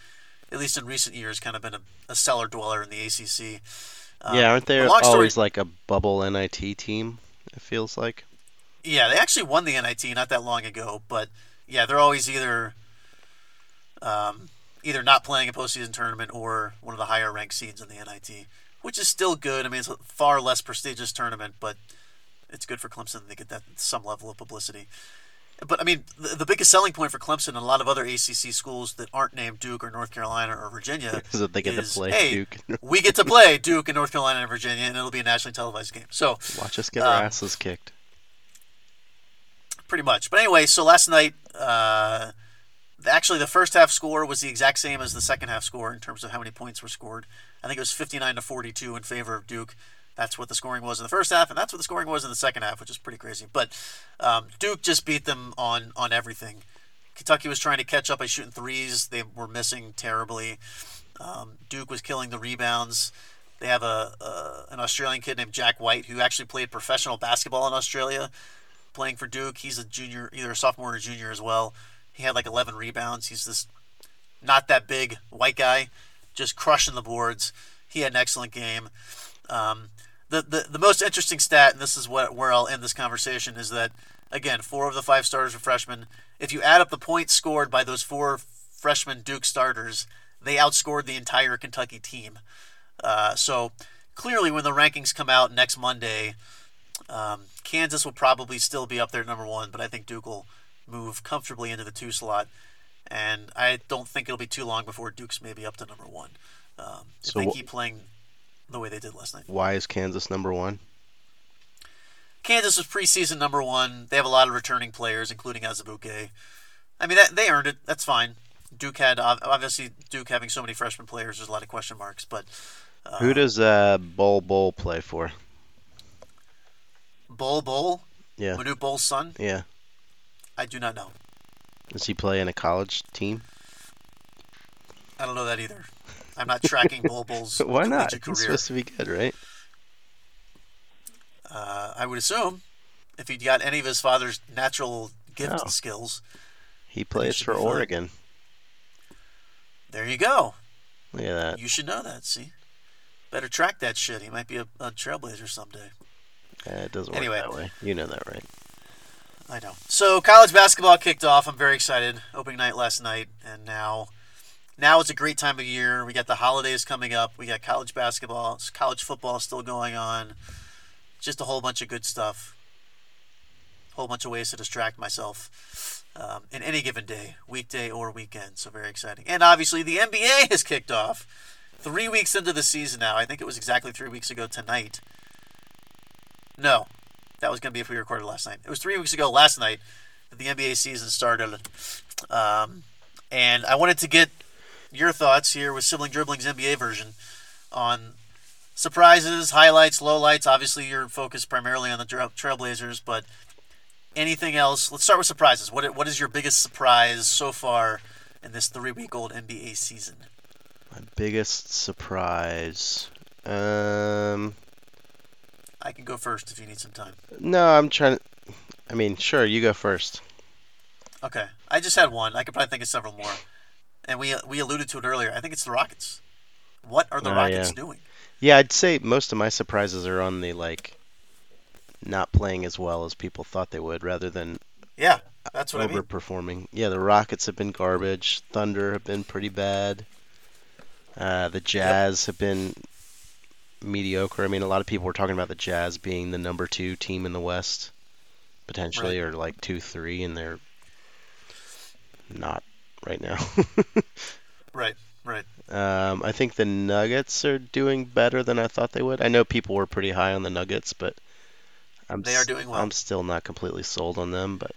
Speaker 1: at least in recent years, kind of been a, a cellar dweller in the ACC. Um,
Speaker 2: yeah, aren't they
Speaker 1: long story-
Speaker 2: always like a bubble NIT team? It feels like.
Speaker 1: Yeah, they actually won the NIT not that long ago, but yeah, they're always either um, either not playing a postseason tournament or one of the higher ranked seeds in the NIT, which is still good. I mean, it's a far less prestigious tournament, but it's good for Clemson. They get that some level of publicity. But I mean, the, the biggest selling point for Clemson and a lot of other ACC schools that aren't named Duke or North Carolina or Virginia
Speaker 2: So that they get
Speaker 1: is,
Speaker 2: to play
Speaker 1: hey,
Speaker 2: Duke.
Speaker 1: we get to play Duke and North Carolina and Virginia, and it'll be a nationally televised game. So
Speaker 2: Watch us get our
Speaker 1: Um,
Speaker 2: asses kicked.
Speaker 1: pretty much. But anyway, so last night, uh, actually, the first half score was the exact same as the second half score in terms of how many points were scored. I think it was 59 to 42 in favor of Duke. That's what the scoring was in the first half, and that's what the scoring was in the second half, which is pretty crazy. But um, Duke just beat them on on everything. Kentucky was trying to catch up by shooting threes. They were missing terribly. Um, Duke was killing the rebounds. They have a, a an Australian kid named Jack White who actually played professional basketball in Australia playing for Duke. He's a junior, either a sophomore or junior as well. He had like 11 rebounds. He's this not that big white guy, just crushing the boards. He had an excellent game. Um, the, the the most interesting stat, and this is what where I'll end this conversation, is that again, four of the five starters are freshmen. If you add up the points scored by those four freshman Duke starters, they outscored the entire Kentucky team. Uh, so clearly, when the rankings come out next Monday, um, Kansas will probably still be up there number one, but I think Duke will move comfortably into the two slot. And I don't think it'll be too long before Duke's maybe up to number one. Um, if
Speaker 2: So
Speaker 1: they keep playing the way they did last night.
Speaker 2: Why is Kansas number one?
Speaker 1: Kansas was preseason number one. They have a lot of returning players, including Azubuike. I mean, that, they earned it. That's fine. Duke had obviously Duke having so many freshman players. There's a lot of question marks, but uh,
Speaker 2: Who does uh, Bol Bol play for?
Speaker 1: Bol Bol,
Speaker 2: Yeah,
Speaker 1: Manute Bol's son.
Speaker 2: yeah.
Speaker 1: I do not know.
Speaker 2: Does he play in a college team?
Speaker 1: I don't know that either. I'm not tracking Bol Bol's
Speaker 2: Why not?
Speaker 1: collegiate
Speaker 2: He's
Speaker 1: career.
Speaker 2: supposed to be good, right?
Speaker 1: Uh, I would assume if he'd got any of his father's natural gifted
Speaker 2: Oh.
Speaker 1: skills.
Speaker 2: He plays for. Oregon.
Speaker 1: There you go.
Speaker 2: Look at that.
Speaker 1: You should know that. See, better track that shit. He might be a, a trailblazer someday.
Speaker 2: It doesn't work
Speaker 1: Anyway.
Speaker 2: that way. You know that, right?
Speaker 1: I know. So college basketball kicked off. I'm very excited. Opening night last night, and now, now it's a great time of year. We got the holidays coming up. We got college basketball, college football still going on. Just a whole bunch of good stuff. A whole bunch of ways to distract myself um, in any given day, weekday or weekend. So very exciting. And obviously, the NBA has kicked off. Three weeks into the season now. I think it was exactly three weeks ago tonight. No, that was going to be if we recorded last night. It was three weeks ago last night that the NBA season started. Um, and I wanted to get your thoughts here with Sibling Dribbling's NBA version on surprises, highlights, lowlights. Obviously, you're focused primarily on the Trail- Trailblazers, but anything else? Let's start with surprises. What What is your biggest surprise so far in this three week old NBA season?
Speaker 2: My biggest surprise. Um,
Speaker 1: I can go first if you need some time.
Speaker 2: no, I'm trying to. I mean, sure, you go first.
Speaker 1: Okay, I just had one. I could probably think of several more, and we we alluded to it earlier. I think it's the Rockets. What are the
Speaker 2: Oh,
Speaker 1: Rockets
Speaker 2: yeah.
Speaker 1: doing?
Speaker 2: Yeah, I'd say most of my surprises are on the like not playing as well as people thought they would, rather than
Speaker 1: Yeah, that's what I mean.
Speaker 2: overperforming. Yeah, the Rockets have been garbage. Thunder have been pretty bad. Uh, the Jazz have been mediocre. I mean, a lot of people were talking about the Jazz being the number two team in the West, potentially, or like two, three, and they're not right now.
Speaker 1: Right, right.
Speaker 2: um, I think the Nuggets are doing better than I thought they would. I know people were pretty high on the Nuggets, but I'm
Speaker 1: They are doing well.
Speaker 2: I'm still not completely sold on them, but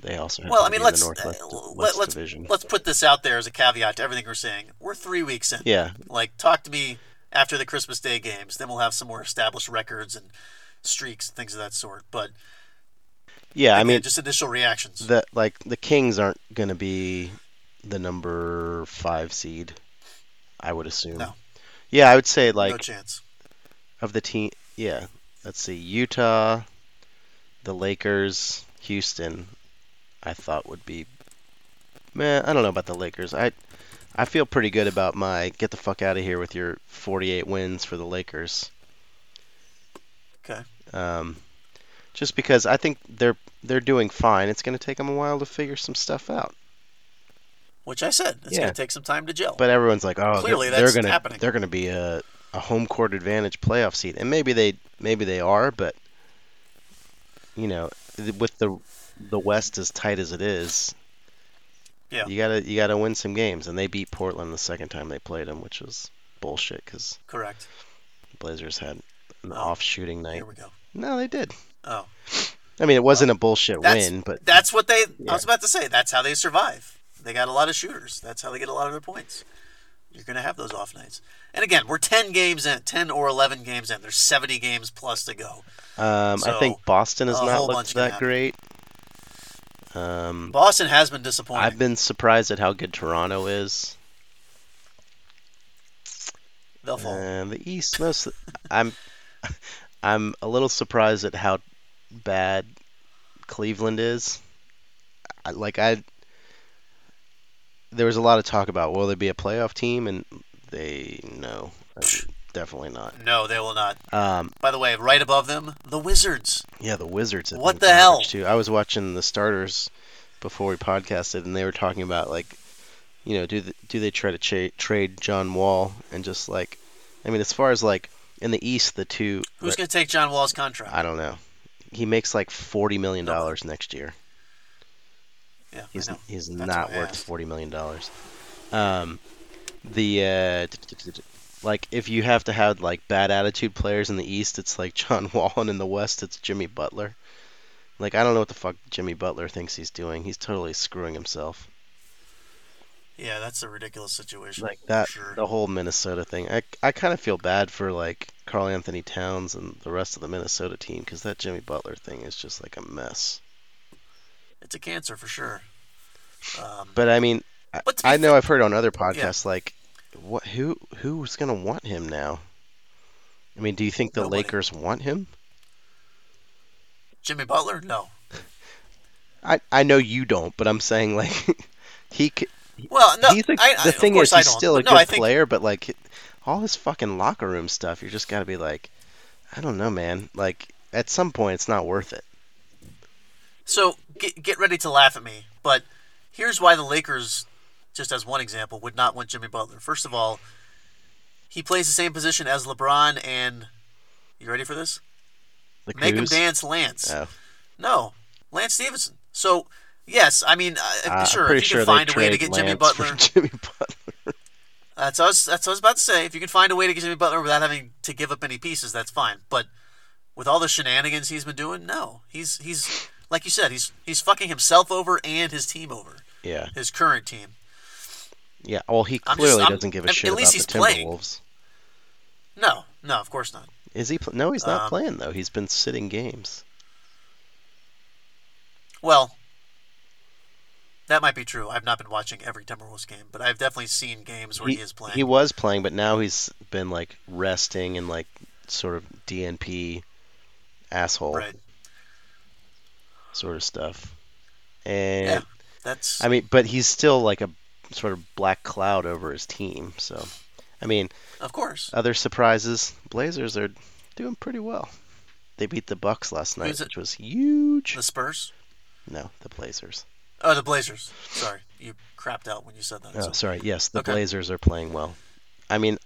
Speaker 2: they also have
Speaker 1: Well, I mean, let's
Speaker 2: in the Northwest
Speaker 1: uh, let,
Speaker 2: West
Speaker 1: let's let's put this out there as a caveat to everything we're saying. We're three weeks in.
Speaker 2: Yeah,
Speaker 1: Like, talk to me after the Christmas Day games. Then we'll have some more established records and streaks and things of that sort. But
Speaker 2: yeah. I mean,
Speaker 1: just initial reactions.
Speaker 2: the like the Kings aren't going to be the number five seed. I would assume.
Speaker 1: No.
Speaker 2: Yeah, I would say like no
Speaker 1: chance.
Speaker 2: of the team. Yeah, let's see, Utah, the Lakers, Houston. I thought would be. Man, I don't know about the Lakers. I I feel pretty good about my get the fuck out of here with your 48 wins for the Lakers.
Speaker 1: Okay.
Speaker 2: Um, just because I think they're they're doing fine. It's going to take them a while to figure some stuff out.
Speaker 1: Which I said it's
Speaker 2: Yeah.
Speaker 1: going to take some time to gel.
Speaker 2: But everyone's like, oh,
Speaker 1: Clearly
Speaker 2: they're,
Speaker 1: that's
Speaker 2: they're gonna
Speaker 1: happening.
Speaker 2: they're gonna be a, a home court advantage playoff seed, and maybe they maybe they are, but you know, with the the West as tight as it is,
Speaker 1: Yeah.
Speaker 2: you gotta you gotta win some games, and they beat Portland the second time they played them, which was bullshit because
Speaker 1: Correct.
Speaker 2: Blazers had an
Speaker 1: Oh,
Speaker 2: off shooting night.
Speaker 1: Here we go.
Speaker 2: No, they did.
Speaker 1: Oh,
Speaker 2: I mean, it wasn't a bullshit
Speaker 1: that's
Speaker 2: win, but
Speaker 1: that's what they. I was about to say. That's how they survive. They got a lot of shooters. That's how they get a lot of their points. You're going to have those off nights. And again, we're 10 games in, 10 or 11 games in. There's 70 games plus to go.
Speaker 2: um, I think Boston has not looked that great. Um,
Speaker 1: Boston has been disappointing.
Speaker 2: I've been surprised at how good Toronto is.
Speaker 1: They'll fall.
Speaker 2: And the East, most I'm I'm a little surprised at how bad Cleveland is. I, like I, there was a lot of talk about will they be a playoff team, and they no, definitely not.
Speaker 1: no, they will not.
Speaker 2: Um,
Speaker 1: By the way, right above them, the Wizards.
Speaker 2: yeah, the Wizards. Have
Speaker 1: What
Speaker 2: been
Speaker 1: the hell?
Speaker 2: garbage, Too. I was watching the starters before we podcasted, and they were talking about like, you know, do th- do they try to cha- trade John Wall and just like, I mean, as far as like in the East, the two.
Speaker 1: Who's going to take John Wall's contract?
Speaker 2: I don't know. He makes like forty million dollars next year.
Speaker 1: yeah,
Speaker 2: He's
Speaker 1: I know.
Speaker 2: he's
Speaker 1: That's
Speaker 2: not
Speaker 1: why I
Speaker 2: worth
Speaker 1: asked.
Speaker 2: forty million dollars. Um, the uh, t- t- t- t- like if you have to have like bad attitude players in the East, it's like John Wall, and in the West, it's Jimmy Butler. Like I don't know what the fuck Jimmy Butler thinks he's doing. He's totally screwing himself.
Speaker 1: Yeah, that's a ridiculous situation.
Speaker 2: Like that,
Speaker 1: Sure.
Speaker 2: the whole Minnesota thing. I I kind of feel bad for like Karl Anthony Towns and the rest of the Minnesota team because that Jimmy Butler thing is just like a mess.
Speaker 1: It's a cancer for sure. Um,
Speaker 2: But I mean, I- I know
Speaker 1: fair-
Speaker 2: I've heard on other podcasts like, what who who's gonna want him now? I mean, do you think the
Speaker 1: Nobody.
Speaker 2: Lakers want him?
Speaker 1: Jimmy Butler? No.
Speaker 2: I I know you don't, but I'm saying like he could.
Speaker 1: Well, no,
Speaker 2: he's a,
Speaker 1: I, I,
Speaker 2: the thing is he's still a
Speaker 1: but
Speaker 2: good
Speaker 1: think,
Speaker 2: player, but like all his fucking locker room stuff, you're just got to be like, I don't know, man. Like at some point, it's not worth it.
Speaker 1: So get get ready to laugh at me, but here's why the Lakers, just as one example, would not want Jimmy Butler. First of all, he plays the same position as LeBron, and you ready for this?
Speaker 2: The
Speaker 1: Make him dance, Lance.
Speaker 2: Oh.
Speaker 1: No, Lance Stephenson. So yes, I mean, uh,
Speaker 2: Uh,
Speaker 1: sure, if you
Speaker 2: sure
Speaker 1: can find a way to get Jimmy
Speaker 2: Lance for
Speaker 1: Butler,
Speaker 2: Jimmy Butler.
Speaker 1: that's what I was, that's what I was about to say. If you can find a way to get Jimmy Butler without having to give up any pieces, that's fine. But with all the shenanigans he's been doing, no, he's he's like you said, he's he's fucking himself over and his team over,
Speaker 2: Yeah,
Speaker 1: his current team.
Speaker 2: Yeah. Well, he
Speaker 1: I'm just-
Speaker 2: clearly doesn't give a
Speaker 1: at-
Speaker 2: shit
Speaker 1: at least
Speaker 2: about the
Speaker 1: he's playing.
Speaker 2: Timberwolves.
Speaker 1: No, no, of course not.
Speaker 2: Is he? Pl- no, he's not
Speaker 1: Um,
Speaker 2: playing though. He's been sitting games.
Speaker 1: Well, that might be true. I've not been watching every Timberwolves game, but I've definitely seen games where he, is playing.
Speaker 2: He was playing, but now he's been like resting and like sort of DNP asshole
Speaker 1: right.
Speaker 2: sort of stuff. And
Speaker 1: Yeah. That's
Speaker 2: I mean, but he's still like a sort of black cloud over his team. So, I mean,
Speaker 1: of course.
Speaker 2: other surprises: Blazers are doing pretty well. They beat the Bucks last night, which was huge.
Speaker 1: The Spurs.
Speaker 2: No, the Blazers.
Speaker 1: Oh, the Blazers. Sorry, you crapped out when you said that.
Speaker 2: Oh,
Speaker 1: so,
Speaker 2: sorry. Yes, the
Speaker 1: Okay.
Speaker 2: Blazers are playing well. I mean,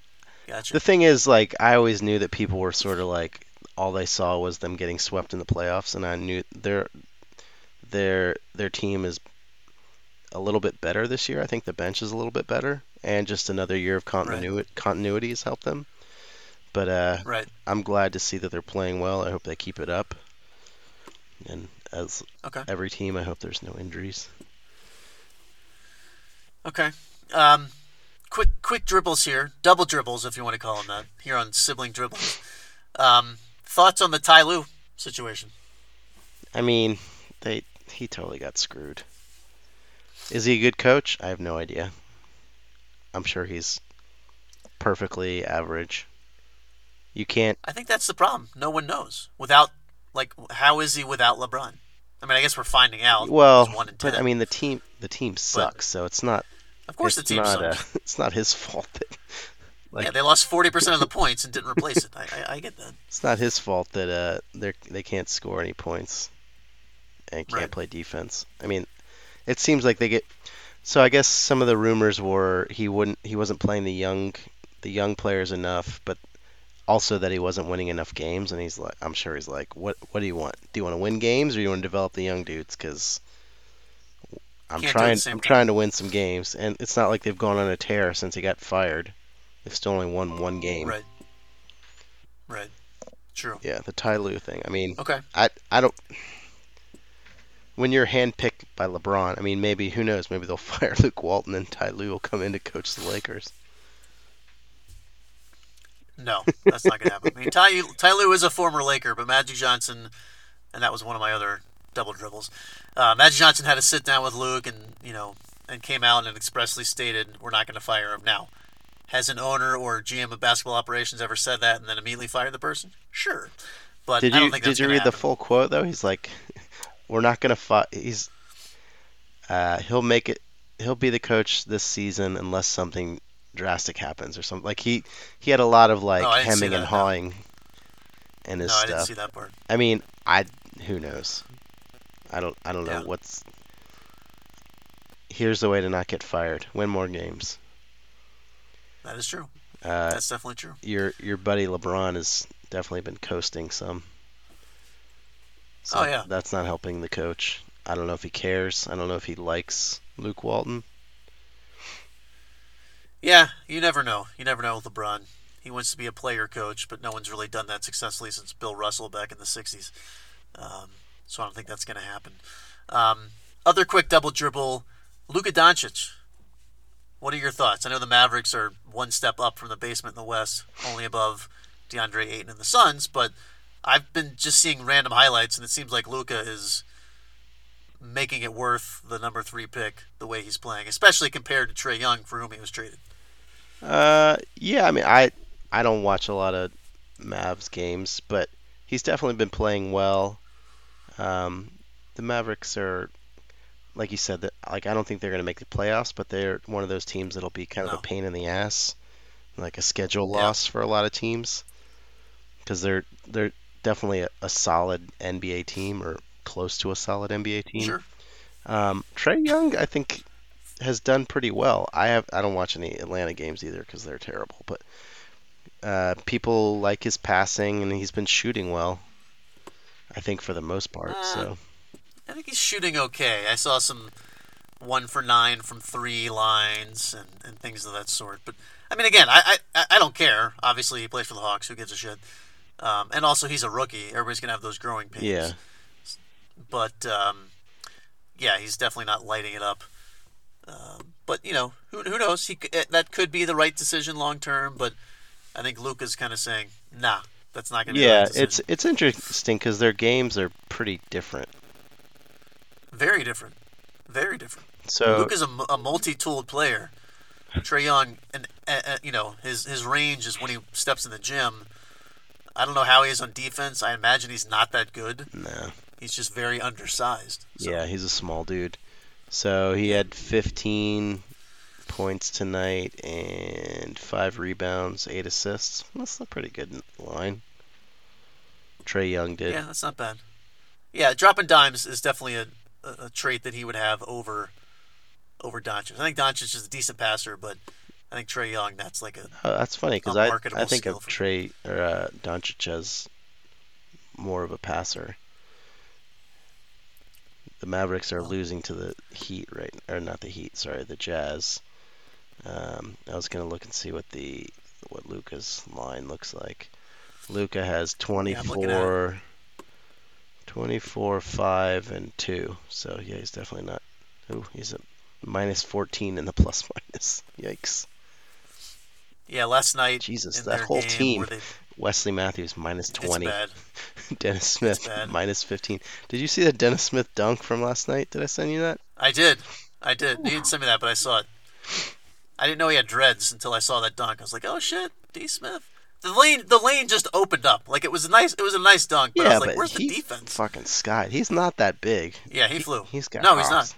Speaker 1: gotcha.
Speaker 2: the thing is, like, I always knew that people were sort of like all they saw was them getting swept in the playoffs, and I knew their their their team is a little bit better this year. I think the bench is a little bit better, and just another year of continuity continuity has helped them. But uh,
Speaker 1: right.
Speaker 2: I'm glad to see that they're playing well. I hope they keep it up. And as
Speaker 1: Okay.
Speaker 2: every team, I hope there's no injuries.
Speaker 1: Okay. Um, quick, quick dribbles here. Double dribbles, if you want to call them that. Here on sibling dribbles. Um, thoughts on the Ty Lue situation?
Speaker 2: I mean, they he totally got screwed. Is he a good coach? I have no idea. I'm sure he's perfectly average. You can't.
Speaker 1: I think that's the problem. No one knows. Without, like, how is he without LeBron? I mean, I guess we're finding out.
Speaker 2: Well,
Speaker 1: He's one and
Speaker 2: but. I mean the team the team sucks, so it's not.
Speaker 1: of course,
Speaker 2: it's
Speaker 1: the team
Speaker 2: not.
Speaker 1: sucks.
Speaker 2: Uh, it's not his fault. That, like
Speaker 1: yeah, they lost forty percent of the points and didn't replace it. I, I, I get that.
Speaker 2: it's not his fault that uh they they can't score any points and can't
Speaker 1: Right.
Speaker 2: play defense. I mean, it seems like they get. So I guess some of the rumors were he wouldn't he wasn't playing the young the young players enough, but also that he wasn't winning enough games. And he's like, I'm sure he's like, what what do you want? Do you want to win games or do you want to develop the young dudes? Because I'm
Speaker 1: Can't do it at
Speaker 2: trying I'm trying to win some games, and it's not like they've gone on a tear since he got fired. They've still only won one game.
Speaker 1: Right. Right. True.
Speaker 2: Yeah, the Ty Lue thing. I mean,
Speaker 1: Okay.
Speaker 2: I I don't. When you're handpicked by LeBron, I mean, maybe who knows? Maybe they'll fire Luke Walton and Ty Lue will come in to coach the Lakers.
Speaker 1: No, that's not gonna happen. I mean, Ty, Ty Lue is a former Laker, but Magic Johnson, and that was one of my other double dribbles. Uh, Magic Johnson had to sit down with Luke, and you know, and came out and expressly stated, "We're not going to fire him." Now, has an owner or GM of basketball operations ever said that and then immediately fired the person? Sure, but
Speaker 2: Did
Speaker 1: I don't
Speaker 2: you did you read the full quote though? He's like, "We're not gonna fight." He's uh, he'll make it. He'll be the coach this season unless something drastic happens or something. Like he he had a lot of like
Speaker 1: Oh,
Speaker 2: hemming and
Speaker 1: that, no.
Speaker 2: hawing in his
Speaker 1: No, I didn't
Speaker 2: stuff.
Speaker 1: see that part.
Speaker 2: I mean, I who knows? I don't I don't know
Speaker 1: Yeah.
Speaker 2: what's. Here's the way to not get fired: win more games.
Speaker 1: That is true.
Speaker 2: Uh,
Speaker 1: That's definitely true.
Speaker 2: your your buddy LeBron has definitely been coasting some. So
Speaker 1: Oh, yeah.
Speaker 2: That's not helping the coach. I don't know if he cares. I don't know if he likes Luke Walton.
Speaker 1: Yeah, you never know. You never know with LeBron. He wants to be a player coach, but no one's really done that successfully since Bill Russell back in the 60s. Um, so I don't think that's going to happen. Um, other quick double dribble Luka Doncic. What are your thoughts? I know the Mavericks are one step up from the basement in the West, only above DeAndre Ayton and the Suns, but I've been just seeing random highlights, and it seems like Luka is making it worth the number three pick the way he's playing, especially compared to Trae Young, for whom he was traded.
Speaker 2: Uh, yeah. I mean, I I don't watch a lot of Mavs games, but he's definitely been playing well. Um, the Mavericks are like you said, that like I don't think they're going to make the playoffs, but they're one of those teams that'll be kind of
Speaker 1: No.
Speaker 2: a pain in the ass, like a schedule
Speaker 1: Yeah.
Speaker 2: loss for a lot of teams, because they're they're definitely a, a solid NBA team or close to a solid NBA team.
Speaker 1: Sure.
Speaker 2: Um, Trae Young, I think, has done pretty well. I have I don't watch any Atlanta games either because they're terrible, but uh, people like his passing and he's been shooting well. I think for the most part.
Speaker 1: Uh,
Speaker 2: so
Speaker 1: I think he's shooting okay. I saw some one for nine from three lines and, and things of that sort. But I mean, again, I, I I don't care. Obviously, he plays for the Hawks. Who gives a shit? Um, and also, he's a rookie. Everybody's gonna have those growing pains.
Speaker 2: yeah,
Speaker 1: But um, yeah, he's definitely not lighting it up. Um, but you know, who, who knows? He that could be the right decision long term. But I think Luka's kind of saying, "Nah, that's not going to be the
Speaker 2: yeah. It's it's interesting because their games are pretty different.
Speaker 1: very different, very different.
Speaker 2: So
Speaker 1: Luke is a, a multi-tooled player. Trae Young, and uh, you know his his range is when he steps in the gym. I don't know how he is on defense. I imagine he's not that good.
Speaker 2: nah.
Speaker 1: He's just very undersized. So,
Speaker 2: Yeah, he's a small dude. So he had 15 points tonight and five rebounds, eight assists. That's a pretty good line. Trae Young did.
Speaker 1: yeah, that's not bad. Yeah, dropping dimes is definitely a, a, a trait that he would have over over Doncic. I think Doncic is a decent passer, but I think Trae Young that's like a
Speaker 2: Oh, that's funny because I, I think of Trae or uh, Doncic as more of a passer. The Mavericks are
Speaker 1: Well-
Speaker 2: losing to the Heat right, or not the Heat, sorry, the Jazz. Um, I was gonna look and see what the what Luka's line looks like. Luka has
Speaker 1: I'm looking at it.
Speaker 2: 24, 24, 5, and 2. So, yeah, he's definitely not. Oh, he's a minus 14 in the plus minus. Yikes.
Speaker 1: Yeah. Last night,
Speaker 2: Jesus, that whole team.
Speaker 1: they-
Speaker 2: Wesley Matthews minus
Speaker 1: it's
Speaker 2: 20.
Speaker 1: bad.
Speaker 2: Dennis Smith minus 15. Did you see the Dennis Smith dunk from last night? Did I send you that?
Speaker 1: I did. I did. You didn't send me that, but I saw it. I didn't know he had dreads until I saw that dunk. I was like, "Oh shit, D. Smith." The lane, the lane just opened up. Like it was a nice, it was a nice dunk. But I
Speaker 2: yeah,
Speaker 1: was like,
Speaker 2: but
Speaker 1: "Where's
Speaker 2: he
Speaker 1: the defense?"
Speaker 2: fucking skied. He's not that big.
Speaker 1: Yeah, he flew.
Speaker 2: He's got
Speaker 1: no, he's not.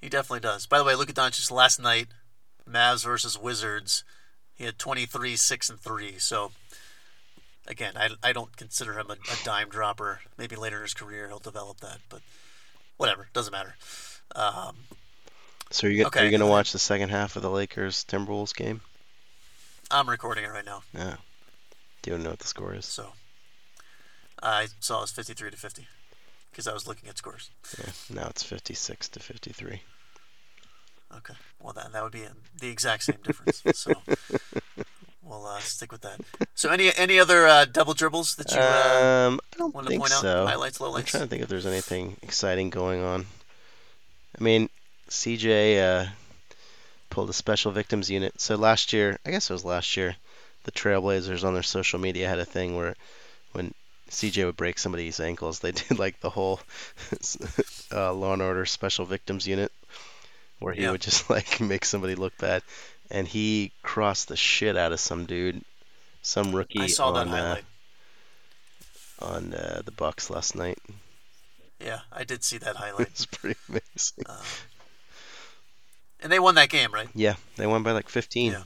Speaker 1: He definitely does. By the way, look at Doncic last night, Mavs versus Wizards. He had 23, 6, and 3. So, again, I, I don't consider him a, a dime dropper. Maybe later in his career he'll develop that, but whatever. Doesn't matter. Um,
Speaker 2: So are you,
Speaker 1: Okay.
Speaker 2: are you going to watch the second half of the Lakers Timberwolves game?
Speaker 1: I'm recording it right now.
Speaker 2: Yeah. Do you know what the score is?
Speaker 1: So, I saw it was 53 to 50 because I was looking at scores.
Speaker 2: Yeah. Now it's 56 to 53.
Speaker 1: Okay. Well, that, that would be the exact same difference. so, we'll uh, stick with that. So, any any other uh, double dribbles that you uh,
Speaker 2: um, I don't
Speaker 1: want to point out?
Speaker 2: so.
Speaker 1: Highlights,
Speaker 2: I'm trying to think if there's anything exciting going on. I mean, CJ uh, pulled a special victims unit. So last year, I guess it was last year, the Trailblazers on their social media had a thing where when CJ would break somebody's ankles, they did like the whole uh, Law and Order special victims unit, where he
Speaker 1: Yeah.
Speaker 2: would just like make somebody look bad, and he crossed the shit out of some dude, some rookie
Speaker 1: I saw that
Speaker 2: on uh, on uh, the Bucks last night.
Speaker 1: Yeah, I did see that highlight.
Speaker 2: It's pretty amazing.
Speaker 1: Um, and they won that game, right?
Speaker 2: Yeah, they won by like 15.
Speaker 1: Yeah.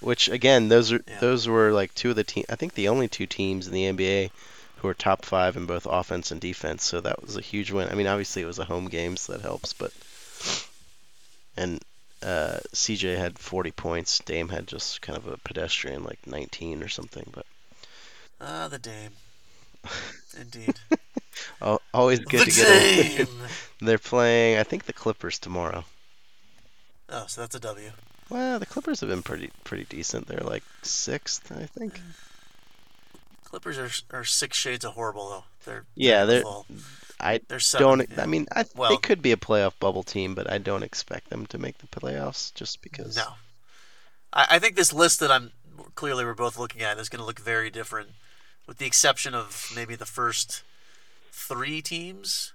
Speaker 2: Which again, those are
Speaker 1: Yeah.
Speaker 2: those were like two of the team. I think the only two teams in the NBA who are top five in both offense and defense. So that was a huge win. I mean, obviously it was a home game, so that helps. But and uh, CJ had 40 points. Dame had just kind of a pedestrian, like 19 or something. But
Speaker 1: Ah, the Dame. Indeed.
Speaker 2: al- always good
Speaker 1: the
Speaker 2: to get.
Speaker 1: Dame.
Speaker 2: they're playing. I think the Clippers tomorrow.
Speaker 1: oh, so that's a W.
Speaker 2: Well, the Clippers have been pretty pretty decent. They're like sixth, I think.
Speaker 1: Clippers are are six shades of horrible though. They're
Speaker 2: Yeah,
Speaker 1: they're
Speaker 2: they're-. I don't.
Speaker 1: yeah.
Speaker 2: I mean, I, they could be a playoff bubble team, but I don't expect them to make the playoffs just because.
Speaker 1: No. I, I think this list that I'm clearly we're both looking at is going to look very different, with the exception of maybe the first three teams.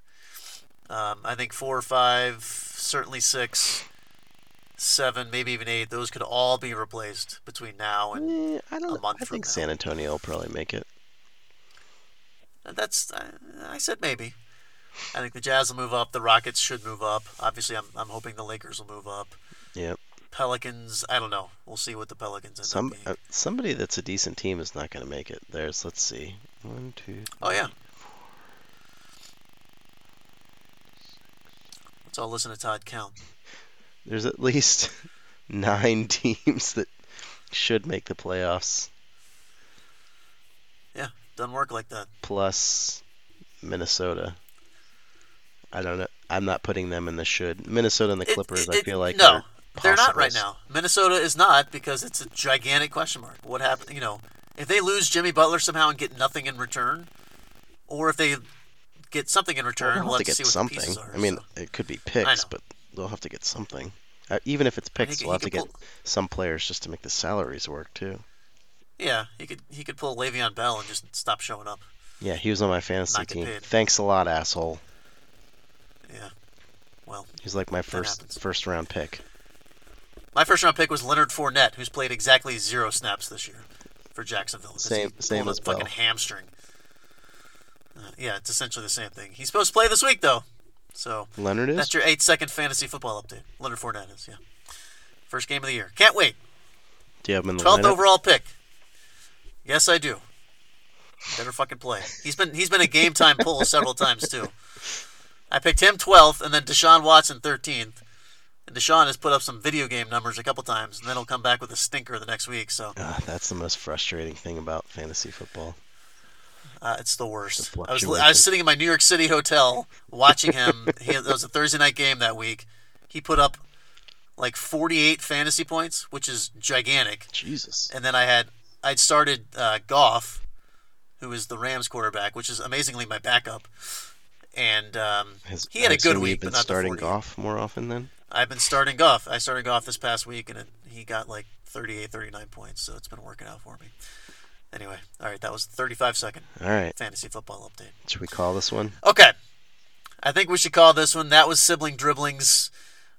Speaker 1: Um, I think four or five, certainly six, seven, maybe even eight. Those could all be replaced between now and
Speaker 2: Eh, I don't.
Speaker 1: a month
Speaker 2: I think
Speaker 1: now.
Speaker 2: San Antonio will probably make it.
Speaker 1: that's. I, I said maybe. I think the Jazz will move up. The Rockets should move up. Obviously, I'm, I'm hoping the Lakers will move up.
Speaker 2: Yep.
Speaker 1: Pelicans, I don't know. We'll see what the Pelicans end
Speaker 2: Some
Speaker 1: up being.
Speaker 2: uh, somebody that's a decent team is not going to make it. There's let's see, one, two.
Speaker 1: oh yeah. Let's all listen to Todd count.
Speaker 2: There's at least nine teams that should make the playoffs, Yeah,
Speaker 1: Doesn't work like that.
Speaker 2: plus Minnesota. I don't know. I'm not putting them in the should. Minnesota and the Clippers.
Speaker 1: it-
Speaker 2: I feel like
Speaker 1: no, they're not right now. Minnesota is not because it's a gigantic question mark. What happened? You know, if they lose Jimmy Butler somehow and get nothing in return, or if they get something in return,
Speaker 2: they'll
Speaker 1: we'll
Speaker 2: have to get
Speaker 1: see what the
Speaker 2: something.
Speaker 1: pieces are.
Speaker 2: I mean,
Speaker 1: so.
Speaker 2: it could be picks, but they'll have to get something. Uh, even if it's
Speaker 1: he
Speaker 2: picks,
Speaker 1: could-
Speaker 2: we'll
Speaker 1: he
Speaker 2: have to
Speaker 1: could
Speaker 2: get
Speaker 1: pull-
Speaker 2: some players just to make the salaries work too.
Speaker 1: yeah, he could he could pull Le'Veon Bell and just stop showing up.
Speaker 2: Yeah, he was on my fantasy team.
Speaker 1: paid.
Speaker 2: Thanks a lot, asshole.
Speaker 1: Yeah. Well,
Speaker 2: He's like my first first round pick.
Speaker 1: my first round pick was Leonard Fournette, who's played exactly zero snaps this year for Jacksonville.
Speaker 2: Same- same as Bell.
Speaker 1: fucking hamstring. Uh, yeah, it's essentially the same thing. He's supposed to play this week though, so
Speaker 2: Leonard is.
Speaker 1: That's your eight second fantasy football update. Leonard Fournette is, yeah. First game of the year. Can't wait.
Speaker 2: Do you have him in the
Speaker 1: 12th
Speaker 2: lineup?
Speaker 1: overall pick. Yes, I do. Better fucking play. He's been he's been a game time pull several times too. I picked him 12th and then Deshaun Watson 13th. And Deshaun has put up some video game numbers a couple times, and then he'll come back with a stinker the next week. So
Speaker 2: Ah, that's the most frustrating thing about fantasy football.
Speaker 1: uh, it's the worst.
Speaker 2: The
Speaker 1: I was I was sitting in my New York City hotel watching him. he, it was a Thursday night game that week. He put up like 48 fantasy points, which is gigantic.
Speaker 2: Jesus.
Speaker 1: and then I had I'd started uh, Goff, who is the Rams quarterback, which is amazingly my backup, and um,
Speaker 2: Has,
Speaker 1: he had
Speaker 2: I
Speaker 1: a good week,
Speaker 2: been
Speaker 1: but not
Speaker 2: starting
Speaker 1: 40.
Speaker 2: Goff more often then.
Speaker 1: I've been starting Goff. I started Goff this past week, and it, he got like 38, 39 points, so it's been working out for me. Anyway, all right, that was the 35 second
Speaker 2: All right.
Speaker 1: fantasy football update.
Speaker 2: Should we call this one?
Speaker 1: Okay, I think we should call this one. That was sibling dribblings.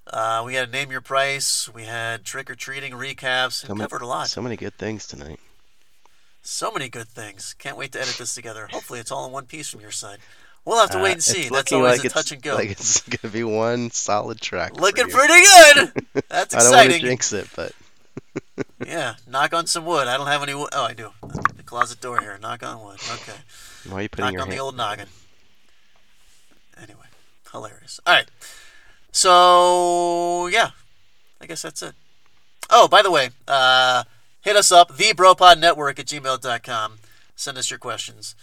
Speaker 1: Uh, we had a name your price. We had trick or treating recaps. We
Speaker 2: So
Speaker 1: covered a lot.
Speaker 2: So many good things tonight.
Speaker 1: So many good things. Can't wait to edit this together. Hopefully, it's all in one piece from your side. We'll have to wait
Speaker 2: Uh,
Speaker 1: and see. That's always
Speaker 2: like
Speaker 1: a touch and go.
Speaker 2: Like it's gonna be one solid track.
Speaker 1: Looking pretty good. That's exciting.
Speaker 2: I don't want to jinx it, but
Speaker 1: Yeah, knock on some wood. I don't have any wood. Oh, I do. The closet door here. Knock on wood. Okay.
Speaker 2: why are you putting
Speaker 1: Knock
Speaker 2: your
Speaker 1: on the old noggin. Anyway, hilarious. All right. So, yeah. I guess that's it. Oh, by the way, uh, hit us up, thebropodnetwork at gmail.com. Send us your questions.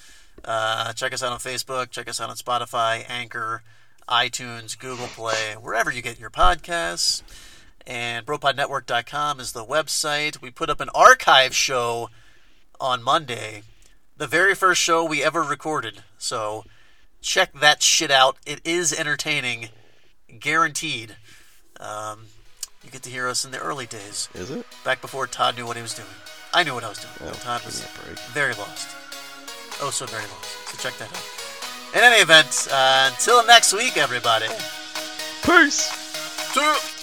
Speaker 1: Uh, check us out on Facebook. Check us out on Spotify, Anchor, iTunes, Google Play, wherever you get your podcasts. And bropodnetwork.com is the website. We put up an archive show on Monday, the very first show we ever recorded. So check that shit out. It is entertaining, guaranteed. Um, you get to hear us in the early days,
Speaker 2: Is it?
Speaker 1: back before Todd knew what he was doing. I knew what I was doing.
Speaker 2: Oh,
Speaker 1: Todd was
Speaker 2: me a break.
Speaker 1: very lost. Oh, so very lost. So check that out. In any event, uh, until next week, everybody.
Speaker 2: Peace.
Speaker 1: Ya.